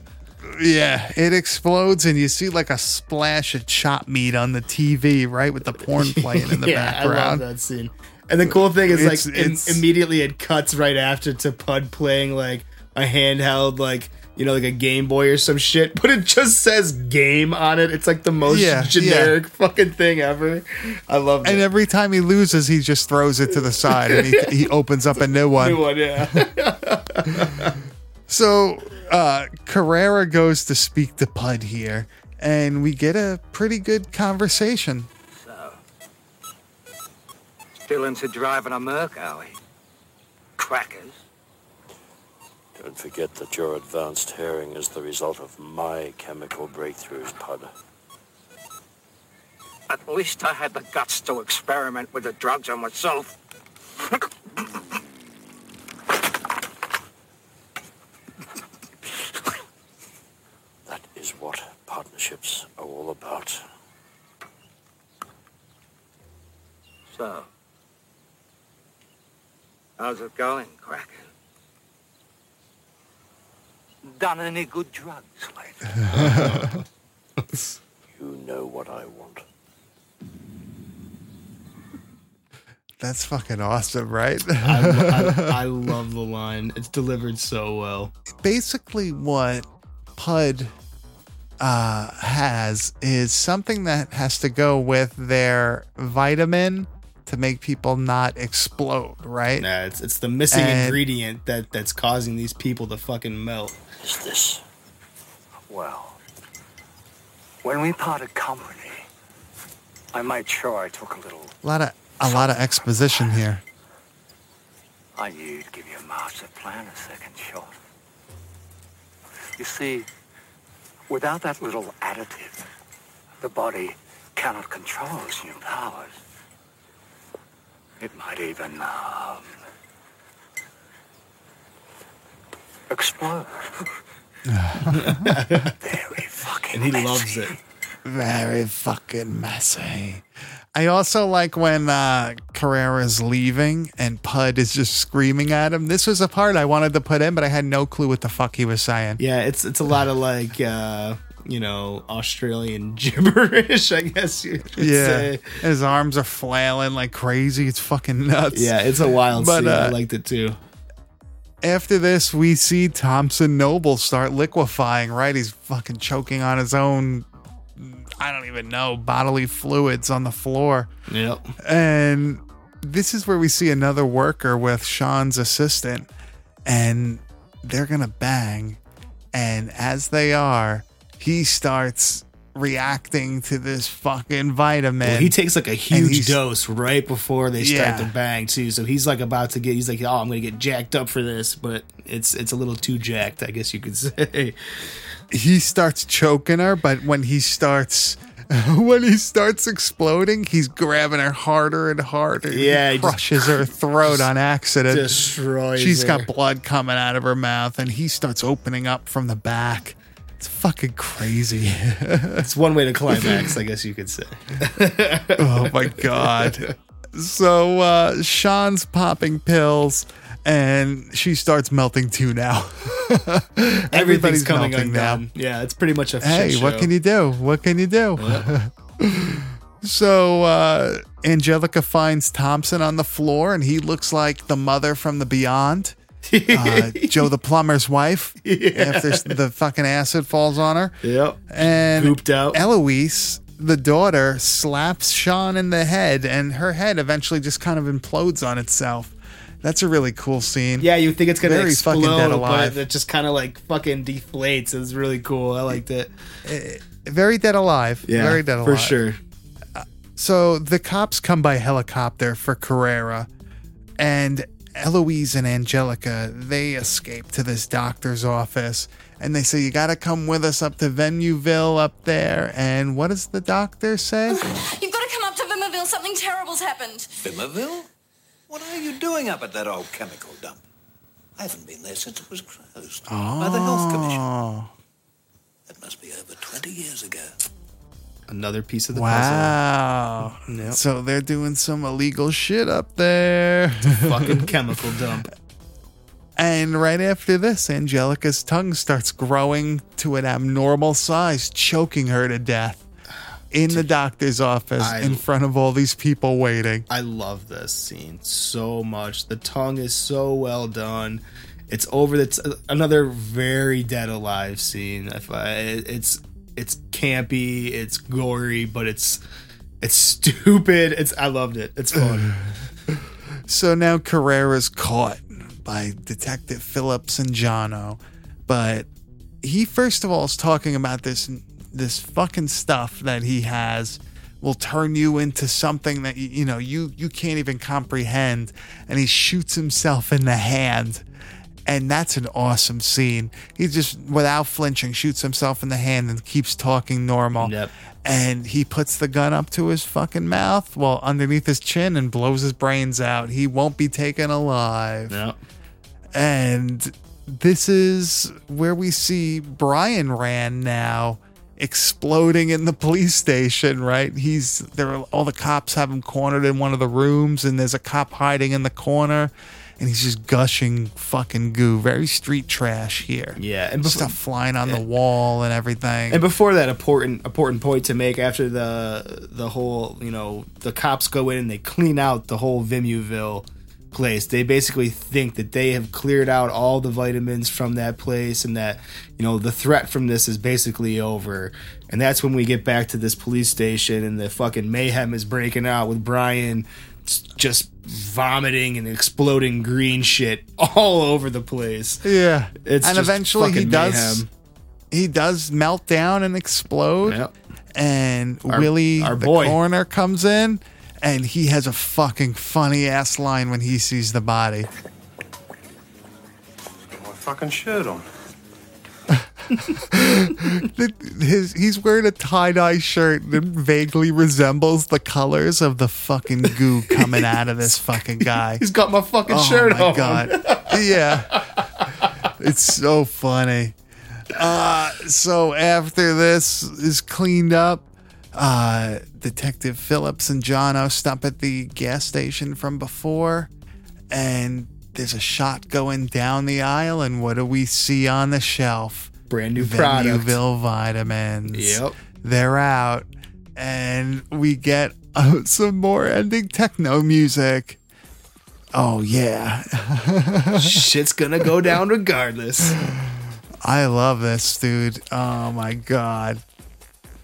Yeah, it explodes, and you see like a splash of chop meat on the TV, right, with the porn playing in the yeah, I background. love that scene. And the cool thing is, like, im- it's- immediately it cuts right after to Pud playing like a handheld, like you know, like a Game Boy or some shit, but it just says "game" on it. It's like the most Yeah, generic fucking thing ever. I love it. And every time he loses, he just throws it to the side, and he, he opens up a new one. New one, yeah. So uh, Carrera goes to speak to Pud here, and we get a pretty good conversation. Still into driving a Merc, are we? Crackers. Don't forget that your advanced hearing is the result of my chemical breakthroughs, Pud. At least I had the guts to experiment with the drugs on myself. That is what partnerships are all about. So, how's it going, Cracker? Done any good drugs lately? You know what I want. That's fucking awesome, right? I, I, I love the line. It's delivered so well. Basically, what Pud uh, has is something that has to go with their vitamin to make people not explode, right? Nah, it's it's the missing And- ingredient that that's causing these people to fucking melt. Is this? Well, when we parted company, I made sure I took a little. A lot of a lot of exposition here. I knew you'd give your master plan a second shot. You see, without that little additive, the body cannot control its new powers. It might even, um, explode. Very fucking And he loves it. Very fucking messy. I also like when uh, Carrera's leaving and Pud is just screaming at him. This was a part I wanted to put in, but I had no clue what the fuck he was saying. Yeah, it's it's a lot of like uh, you know Australian gibberish, I guess you could Yeah, say. his arms are flailing like crazy. It's fucking nuts. Yeah, it's a wild But, scene. I uh, liked it too. After this, we see Thompson Noble start liquefying. Right, he's fucking choking on his own. I don't even know bodily fluids on the floor. Yep. And this is where we see another worker with Sean's assistant, and they're gonna bang. And as they are, he starts reacting to this fucking vitamin. Well, he takes like a huge dose right before they start Yeah. to bang too. So he's like about to get. He's like, "Oh, I'm gonna get jacked up for this," but it's it's a little too jacked, I guess you could say. he starts choking her, but when he starts when he starts exploding, he's grabbing her harder and harder. Yeah, he crushes her throat on accident. Destroys She's her. got blood coming out of her mouth, and he starts opening up from the back. It's fucking crazy. It's one way to climax, I guess you could say. oh my god. So uh, Sean's popping pills, and she starts melting too now. Everything's Everybody's coming melting now. undone. Yeah, it's pretty much a Hey, what can you do? What can you do? so uh, Angelica finds Thompson on the floor, and he looks like the mother from the Beyond. Uh, Joe the plumber's wife after the fucking acid falls on her. Yep. And Gooped out. Eloise, the daughter, slaps Sean in the head, and her head eventually just kind of implodes on itself. That's a really cool scene. Yeah, you think it's gonna Very explode, fucking dead alive. but it just kind of like fucking deflates. It was really cool. I liked it. Very dead alive. Yeah, Very dead alive. for sure. So the cops come by helicopter for Carrera, and Eloise and Angelica they escape to this doctor's office, and they say you got to come with us up to Vimuville up there. And what does the doctor say? You've got to come up to Vimuville. Something terrible's happened. Vimuville? What are you doing up at that old chemical dump? I haven't been there since it was closed by the Health Commission. Oh, That must be over 20 years ago. Another piece of the wow! puzzle. Yep. So they're doing some illegal shit up there. fucking chemical dump. And right after this, Angelica's tongue starts growing to an abnormal size, choking her to death in the doctor's office I- in front of all these people waiting. I love this scene so much. The tongue is so well done. It's over. It's another very dead alive scene. If I, it's it's campy, it's gory, but it's it's stupid. It's I loved it. It's fun. So now Carrera's caught by Detective Phillips and Jono, but he first of all is talking about this this fucking stuff that he has will turn you into something that you, you know you you can't even comprehend and he shoots himself in the hand and that's an awesome scene he just without flinching shoots himself in the hand and keeps talking normal Yep. and he puts the gun up to his fucking mouth well underneath his chin and blows his brains out he won't be taken alive Yep. and this is where we see Brian Rand now exploding in the police station, right? He's there are all the cops have him cornered in one of the rooms and there's a cop hiding in the corner and he's just gushing fucking goo. Very street trash here. Yeah, and before- stuff flying on the wall and everything. And before that, important important point to make after the the whole you know the cops go in and they clean out the whole Vimuville place. They basically think that they have cleared out all the vitamins from that place and that you know the threat from this is basically over. And that's when we get back to this police station and the fucking mayhem is breaking out with Brian just vomiting and exploding green shit all over the place. yeah. It's and just eventually he does mayhem. he does melt down and explode. Yep. And Our- Willie, our the boy. coroner, comes in, and he has a fucking funny ass line when he sees the body. Got my fucking shirt on. His he's wearing a tie dye shirt that vaguely resembles the colors of the fucking goo coming out of this fucking guy. He's got my fucking shirt on. oh shirt my on. god, yeah, it's so funny. Uh, so after this is cleaned up, uh, Detective Phillips and John Jono stop at the gas station from before, and there's a shot going down the aisle, and what do we see on the shelf? Brand new product. Vimuville vitamins. Yep. They're out, and we get uh, some more ending techno music. Oh yeah. Shit's gonna go down regardless. I love this, dude. Oh my god.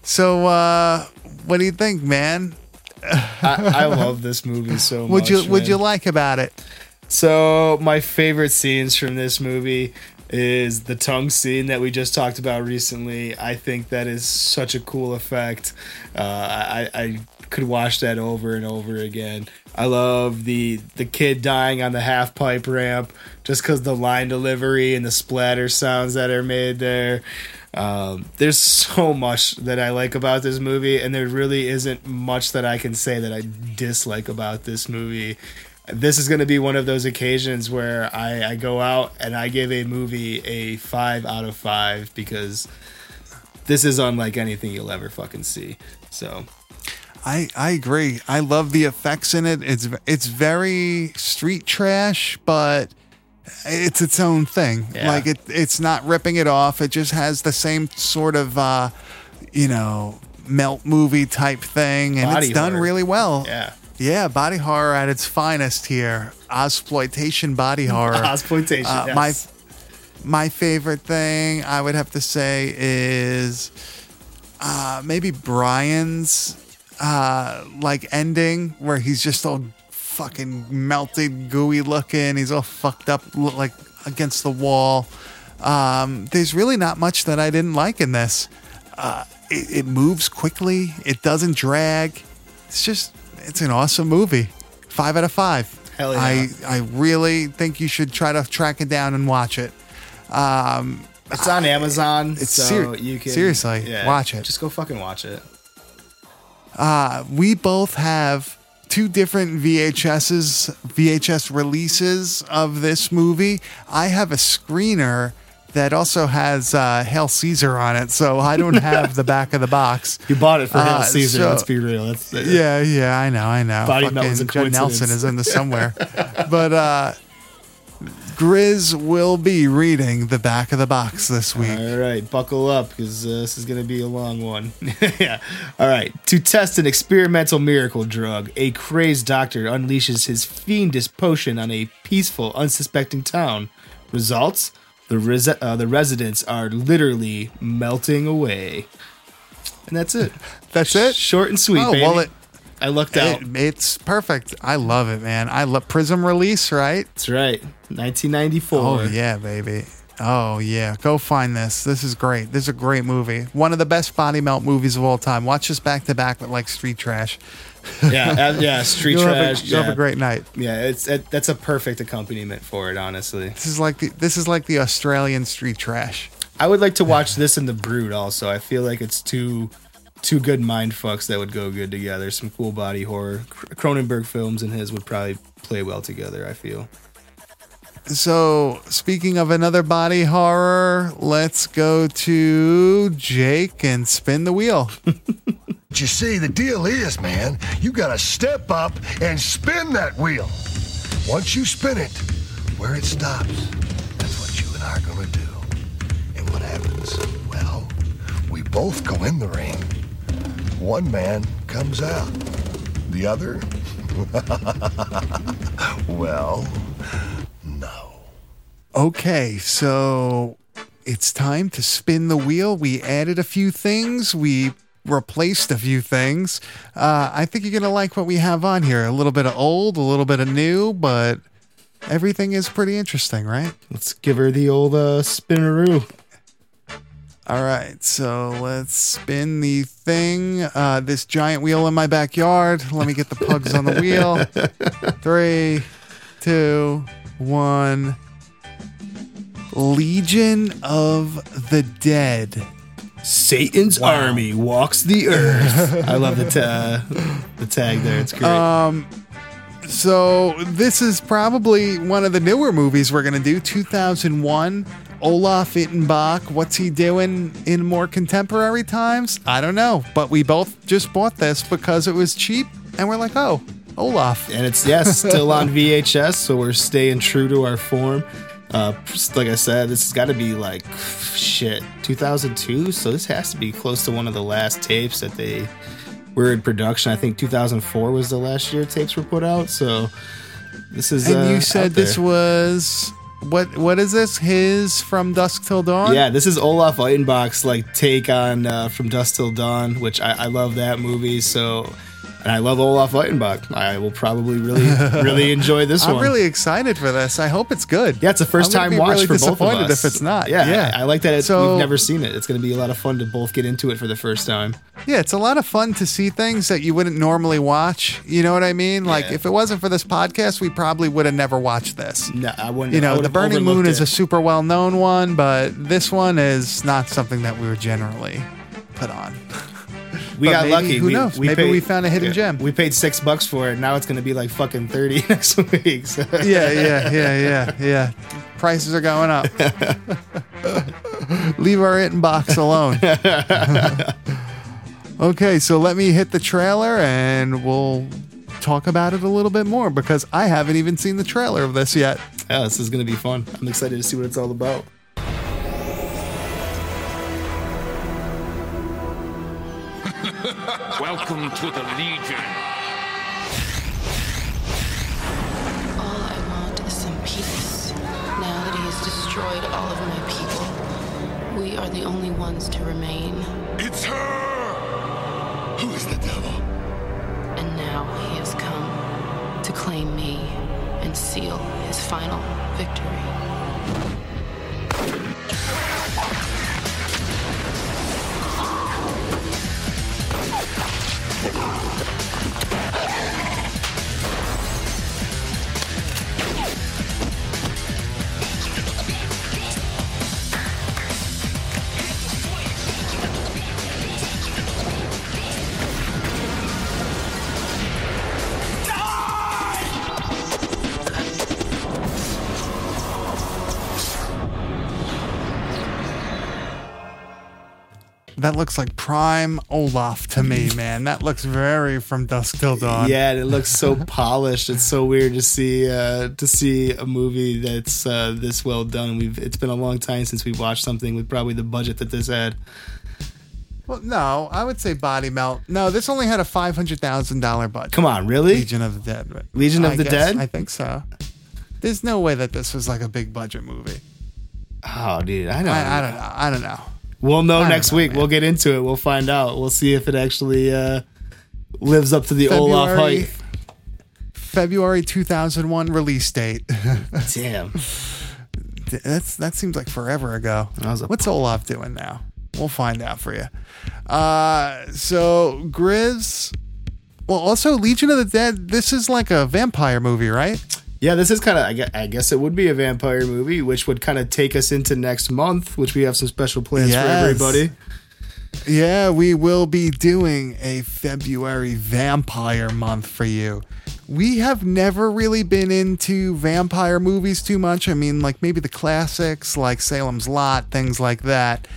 So uh what do you think, man? I, I love this movie so much. Would you would you like about it? So my favorite scenes from this movie is the tongue scene that we just talked about recently. I think that is such a cool effect. Uh, I, I could watch that over and over again. I love the the kid dying on the half pipe ramp just because the line delivery and the splatter sounds that are made there. Um, there's so much that I like about this movie, and there really isn't much that I can say that I dislike about this movie this is going to be one of those occasions where I, I go out and I give a movie a five out of five because this is unlike anything you'll ever fucking see. So I I agree. I love the effects in it. It's it's very street trash, but it's its own thing. Yeah. Like it it's not ripping it off. It just has the same sort of uh you know, melt movie type thing and Body it's done horror. really well. Yeah. Yeah, body horror at its finest here. Ozploitation body horror. Ozploitation, Uh, yes. My my favorite thing I would have to say is uh, maybe Brian's uh, like ending where he's just all fucking melted, gooey looking. He's all fucked up, look like against the wall. Um, there's really not much that I didn't like in this. Uh, it, it moves quickly. It doesn't drag. It's just, it's an awesome movie. Five out of five. Hell yeah. I, I really think you should try to track it down and watch it. Um, It's on Amazon. It's so ser- you can seriously, watch it. Just go fucking watch it. Uh, we both have two different VHSs, VHS releases of this movie. I have a screener that also has uh, Hail Caesar on it, so I don't have the back of the box. You bought it for Hail Uh, Caesar. so- let's be real. That's Yeah, yeah, I know, I know. Body a Judd Nelson is in this somewhere, but uh, Grizz will be reading the back of the box this week. All right, buckle up because uh, this is going to be a long one. yeah. All right. To test an experimental miracle drug, a crazed doctor unleashes his fiendish potion on a peaceful, unsuspecting town. Results: the res- uh, the residents are literally melting away. And that's it. That's it. Short and sweet, Oh, baby. well, it- I lucked out. It- it's perfect. I love it, man. I love Prism release, right? That's right. 1994. Oh yeah, baby. Oh yeah, go find this. This is great. This is a great movie. One of the best body melt movies of all time. Watch this back to back with like Street Trash. yeah, uh, yeah, street You'll have a- trash. you'll have a great night. Yeah, it's it, that's a perfect accompaniment for it. Honestly, This is like the this is like the Australian Street Trash. I would like to watch this and The Brood also. I feel like it's two two good mind fucks that would go good together. Some cool body horror. Cr- Cronenberg films and his would probably play well together. I feel. So speaking of another body horror, let's go to Jake and spin the wheel. You see, the deal is, man, you gotta step up and spin that wheel. Once you spin it, where it stops, that's what you and I are gonna do. And what happens? Well, we both go in the ring. One man comes out. The other? well, no. Okay, so it's time to spin the wheel. We added a few things. We replaced a few things. Uh, I think you're going to like what we have on here. A little bit of old, a little bit of new, but everything is pretty interesting, right? Let's give her the old uh, spinneroo. All right, so let's spin the thing. Uh, this giant wheel in my backyard. Let me get the pugs on the wheel. Three, two, one. Legion of the Dead. Satan's army walks the earth. I love the ta- the tag there. It's great. Um, so this is probably one of the newer movies we're gonna do. 2001. Olaf Ittenbach. What's he doing in more contemporary times? I don't know. But we both just bought this because it was cheap, and we're like, oh, Olaf. and it's yes, still on VHS, so we're staying true to our form. Uh, like I said, this has got to be like shit 2002, so this has to be close to one of the last tapes that they were in production. I think 2004 was the last year tapes were put out. So this is. And uh, you said this was what? What is this? His from Dusk Till Dawn. Yeah, this is Olaf Ittenbach's like take on uh, From Dusk Till Dawn, which I, I love that movie. So, and I love Olaf Ittenbach. I will probably really, really enjoy this one. I'm really excited for this. I hope it's good. Yeah, it's a first I'm gonna time be watch really for both of disappointed us. if it's not. Yeah, Yeah. I, I like that. It's, So- we've never seen it. It's going to be a lot of fun to both get into it for the first time. Yeah, it's a lot of fun to see things that you wouldn't normally watch. You know what I mean? Like Yeah. if it wasn't for this podcast, we probably would have never watched this. No, I wouldn't. You know, the Burning Moon is it. a super well known one, but this one is not something that we would generally put on. We But got maybe- lucky. Who we, knows? We maybe paid- we found a hidden yeah, gem. We paid six bucks for it. Now it's going to be like fucking thirty next week. so- yeah, yeah, yeah, yeah, yeah. Prices are going up. Leave our it box alone. Okay, so let me hit the trailer and we'll talk about it a little bit more because I haven't even seen the trailer of this yet. Yeah, this is gonna be fun. I'm excited to see what it's all about. Welcome to the Legion. All I want is some peace. Now that he has destroyed all of my people, we are the only ones to remain. It's her! Who is the devil? And now he has come to claim me and seal his final victory. That looks like prime Olaf to me, man. That looks very from dusk till dawn. Yeah, and it looks so polished. It's so weird to see uh, to see a movie that's uh, this well done. We've it's been a long time since we watched something with probably the budget that this had. Well, no, I would say Body Melt. No, this only had a five hundred thousand dollar budget. Come on, really? Legion of the Dead. Legion of I the guess- Dead? I think so. There's no way that this was like a big budget movie. Oh, dude, I know. I, I don't know. I don't know. We'll know next know, week. We'll get into it. We'll find out. We'll see if it actually uh, lives up to the Olaf February- hype. February 2001 release date. Damn. That's that seems like forever ago. Was What's Olaf doing now? We'll find out for you. Uh, so Grizz. Well, also Legion of the Dead. This is like a vampire movie, right? Yeah, this is kind of. I I guess it would be a vampire movie, which would kind of take us into next month, which we have some special plans Yes. for everybody. Yeah, we will be doing a February vampire month for you. We have never really been into vampire movies too much. I mean, like maybe the classics like Salem's Lot, things like that.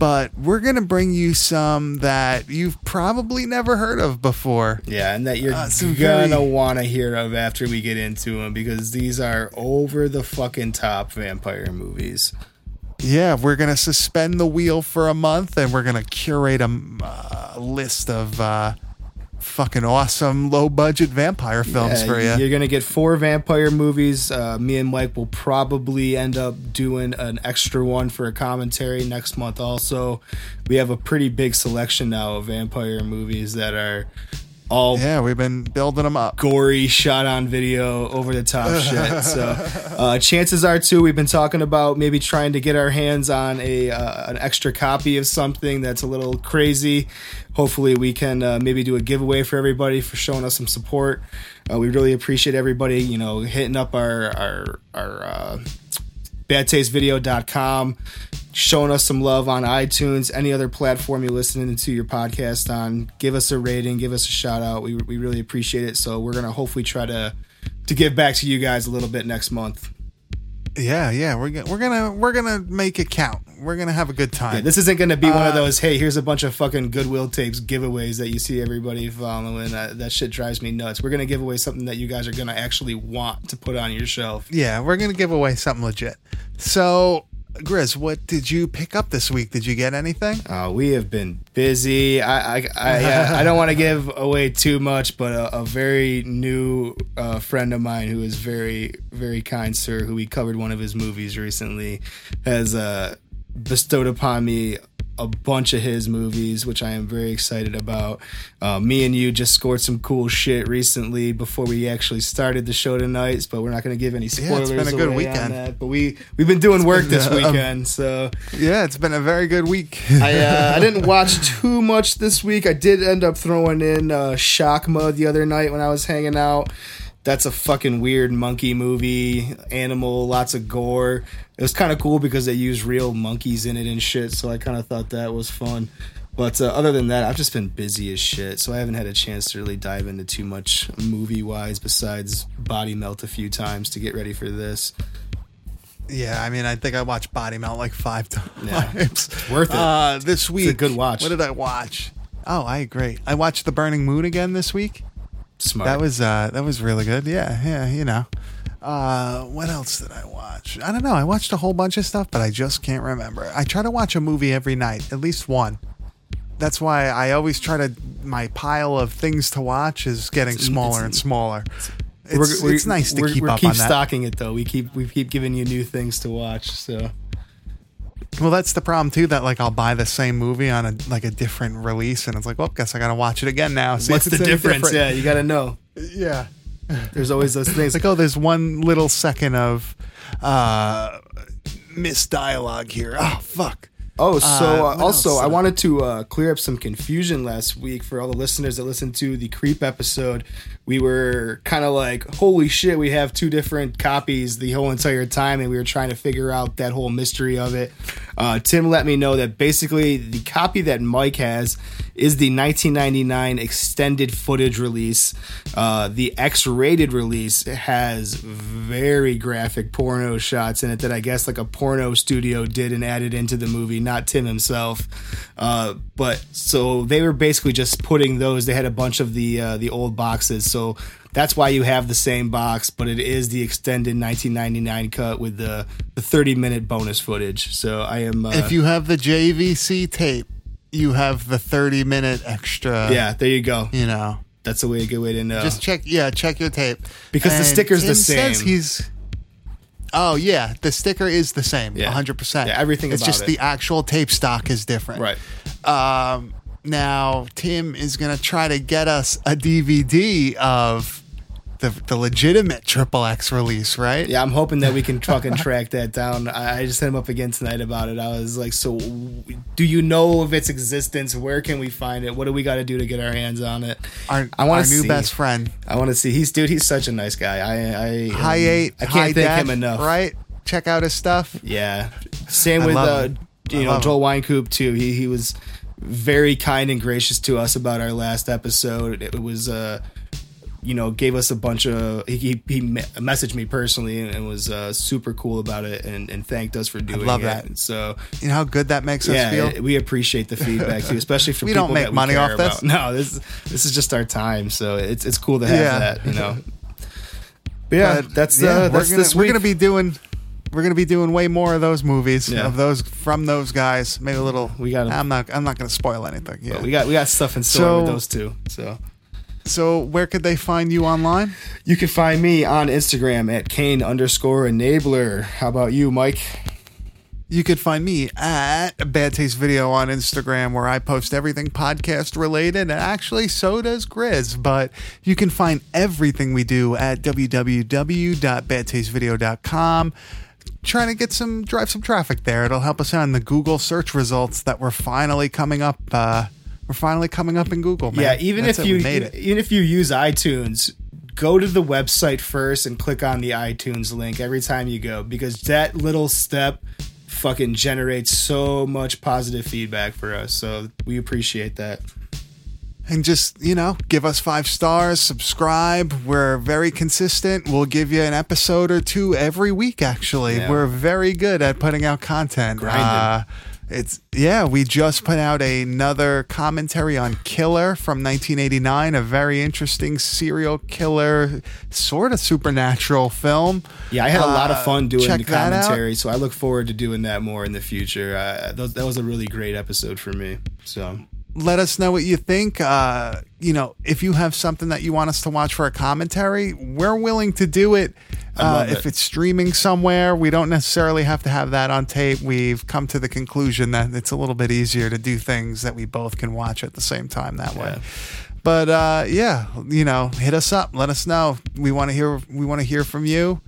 But we're going to bring you some that you've probably never heard of before. Yeah, and that you're Uh, gonna very- want to hear of after we get into them because these are over the fucking top vampire movies. Yeah, we're going to suspend the wheel for a month and we're going to curate a uh, list of uh, fucking awesome low budget vampire films Yeah, for you. You're gonna get four vampire movies. Uh, me and Mike will probably end up doing an extra one for a commentary next month. Also, we have a pretty big selection now of vampire movies that are all yeah, we've been building them up. gory, shot on video, over the top shit. So, uh, chances are too, we've been talking about maybe trying to get our hands on a uh, an extra copy of something that's a little crazy. Hopefully, we can uh, maybe do a giveaway for everybody for showing us some support. Uh, we really appreciate everybody, you know, hitting up our our our. Badtastevideo.com showing us some love on iTunes, any other platform you're listening to your podcast on. Give us a rating, give us a shout out. We, we really appreciate it. So we're gonna hopefully try to to give back to you guys a little bit next month. Yeah, yeah, we're gonna we're gonna we're gonna make it count. We're gonna have a good time. Yeah, this isn't gonna be one of Uh, those. Hey, here's a bunch of fucking Goodwill tapes giveaways that you see everybody following. Uh, that shit drives me nuts. We're gonna give away something that you guys are gonna actually want to put on your shelf. Yeah, we're gonna give away something legit. So, Grizz, what did you pick up this week? Did you get anything? Uh, we have been busy. I I I, uh, I don't want to give away too much, but a, a very new uh, friend of mine who is very very kind sir, who we covered one of his movies recently, has uh, bestowed upon me a bunch of his movies, which I am very excited about. Uh, me and you just scored some cool shit recently before we actually started the show tonight, but we're not going to give any Yeah, spoilers. it's been a good weekend. that. But we we've been doing work been, this uh, um, weekend, so. Yeah, it's been a very good week. I uh, I didn't watch too much this week. I did end up throwing in uh, Shock Mud the other night when I was hanging out. That's a fucking weird monkey movie, animal, lots of gore. It was kind of cool because they used real monkeys in it and shit. So I kind of thought that was fun. But uh, other than that, I've just been busy as shit, so I haven't had a chance to really dive into too much movie wise. Besides Body Melt a few times to get ready for this. Yeah, I mean, I think I watched Body Melt like five times. Yeah. Worth it. Uh, this It's a week, good watch. What did I watch? Oh, I agree. I watched The Burning Moon again this week. Smart. That was uh that was really good. Yeah, yeah, you know. Uh what else did I watch? I don't know. I watched a whole bunch of stuff, but I just can't remember. I try to watch a movie every night, at least one. That's why I always try to my pile of things to watch is getting It's- smaller it's- and smaller. It's, it's nice to keep we're up keep on that. stocking it though. We keep we keep giving you new things to watch. So Well, that's the problem too. That like I'll buy the same movie on a like a different release, and it's like, well, guess I gotta watch it again now. See what's the difference? different. Yeah, you got to know. Yeah. There's always those things. Like, oh, there's one little second of uh missed dialogue here. Oh, fuck. Oh, so uh, also, else? I wanted to uh, clear up some confusion last week for all the listeners that listened to the Creep episode. We were kind of like, holy shit, we have two different copies the whole entire time, and we were trying to figure out that whole mystery of it. Uh, Tim let me know that basically the copy that Mike has is the 1999 extended footage release. Uh, the X rated release has very graphic porno shots in it that I guess like a porno studio did and added into the movie, not Tim himself. Uh, but so they were basically just putting those. They had a bunch of the uh, the old boxes, so that's why you have the same box, but it is the extended 1999 cut with the the 30 minute bonus footage. So I am. Uh, if you have the JVC tape, you have the 30 minute extra. yeah, there you go. You know, That's a way a good way to know. just check. Yeah, check your tape Because the And sticker's the Tim says he's. Oh yeah, the sticker is the same, Yeah. 100. percent Yeah, everything It's just it. the actual tape stock is different. Right. Um, now Tim is gonna try to get us a DVD of the the legitimate Triple X release, right? Yeah, I'm hoping that we can fucking track that down. I, I just hit him up again tonight about it. I was like, "So, do you know of its existence? Where can we find it? What do we got to do to get our hands on it?" Our, I want our to new see. best friend, I want to see. He's dude. He's such a nice guy. I, I, High um, Eight. I can't thank him enough. Right? Check out his stuff. Yeah. Same I with uh, you know Joel Wynkoop too. He he was very kind and gracious to us about our last episode. It was uh you know gave us a bunch of he he, he me- messaged me personally and, and was uh, super cool about it and, and thanked us for doing love it. that. So You know how good that makes us yeah, feel. it- we appreciate the feedback too, especially for We don't make money off this. about. No, this this is just our time, so it's it's cool to have Yeah. that. You know. But yeah, But, that's yeah, uh, we're that's gonna, this We're gonna be doing. We're gonna be doing way more of those movies Yeah. of those from those guys. Maybe a little. We got. I'm not. I'm not gonna spoil anything. Yeah. But we got we got stuff in store with those two. So So where could they find you online? you can find me on Instagram at Kane underscore enabler. How about you, Mike? You could find me at Bad Taste Video on Instagram, where I post everything podcast related, and actually so does Grizz. But you can find everything we do at www.badtastevideo.com. Trying to get some drive some traffic there. It'll help us out in the Google search results that we're finally coming up. Uh, we're finally coming up in Google. Man. Yeah, even That's if it, you made it. even if you use iTunes, go to the website first and click on the iTunes link every time you go because that little step fucking generates so much positive feedback for us. So we appreciate that. and just you know give us five stars subscribe we're very consistent we'll give you an episode or two every week actually Yeah. we're very good at putting out content Grinding. Uh, it's yeah we just put out another commentary on killer from 1989 a very interesting serial killer sort of supernatural film Yeah, I had a lot of Uh, fun doing the commentary, so I look forward to doing that more in the future. Uh, that, that was a really great episode for me. So let us know what you think. Uh, you know, if you have something that you want us to watch for a commentary, we're willing to do it. Uh, if it. it's streaming somewhere, we don't necessarily have to have that on tape. We've come to the conclusion that it's a little bit easier to do things that we both can watch at the same time that way. But uh, yeah, you know, hit us up. Let us know. We want to hear. We want to hear from you.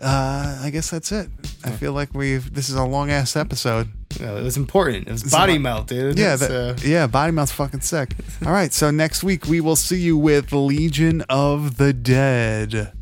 Uh, I guess that's it. I feel like we've. This is a long ass episode. yeah, it was important. It was body a- melt, dude. Yeah, that, uh, yeah, body melt's fucking sick. All right, so next week we will see you with Legion of the Dead.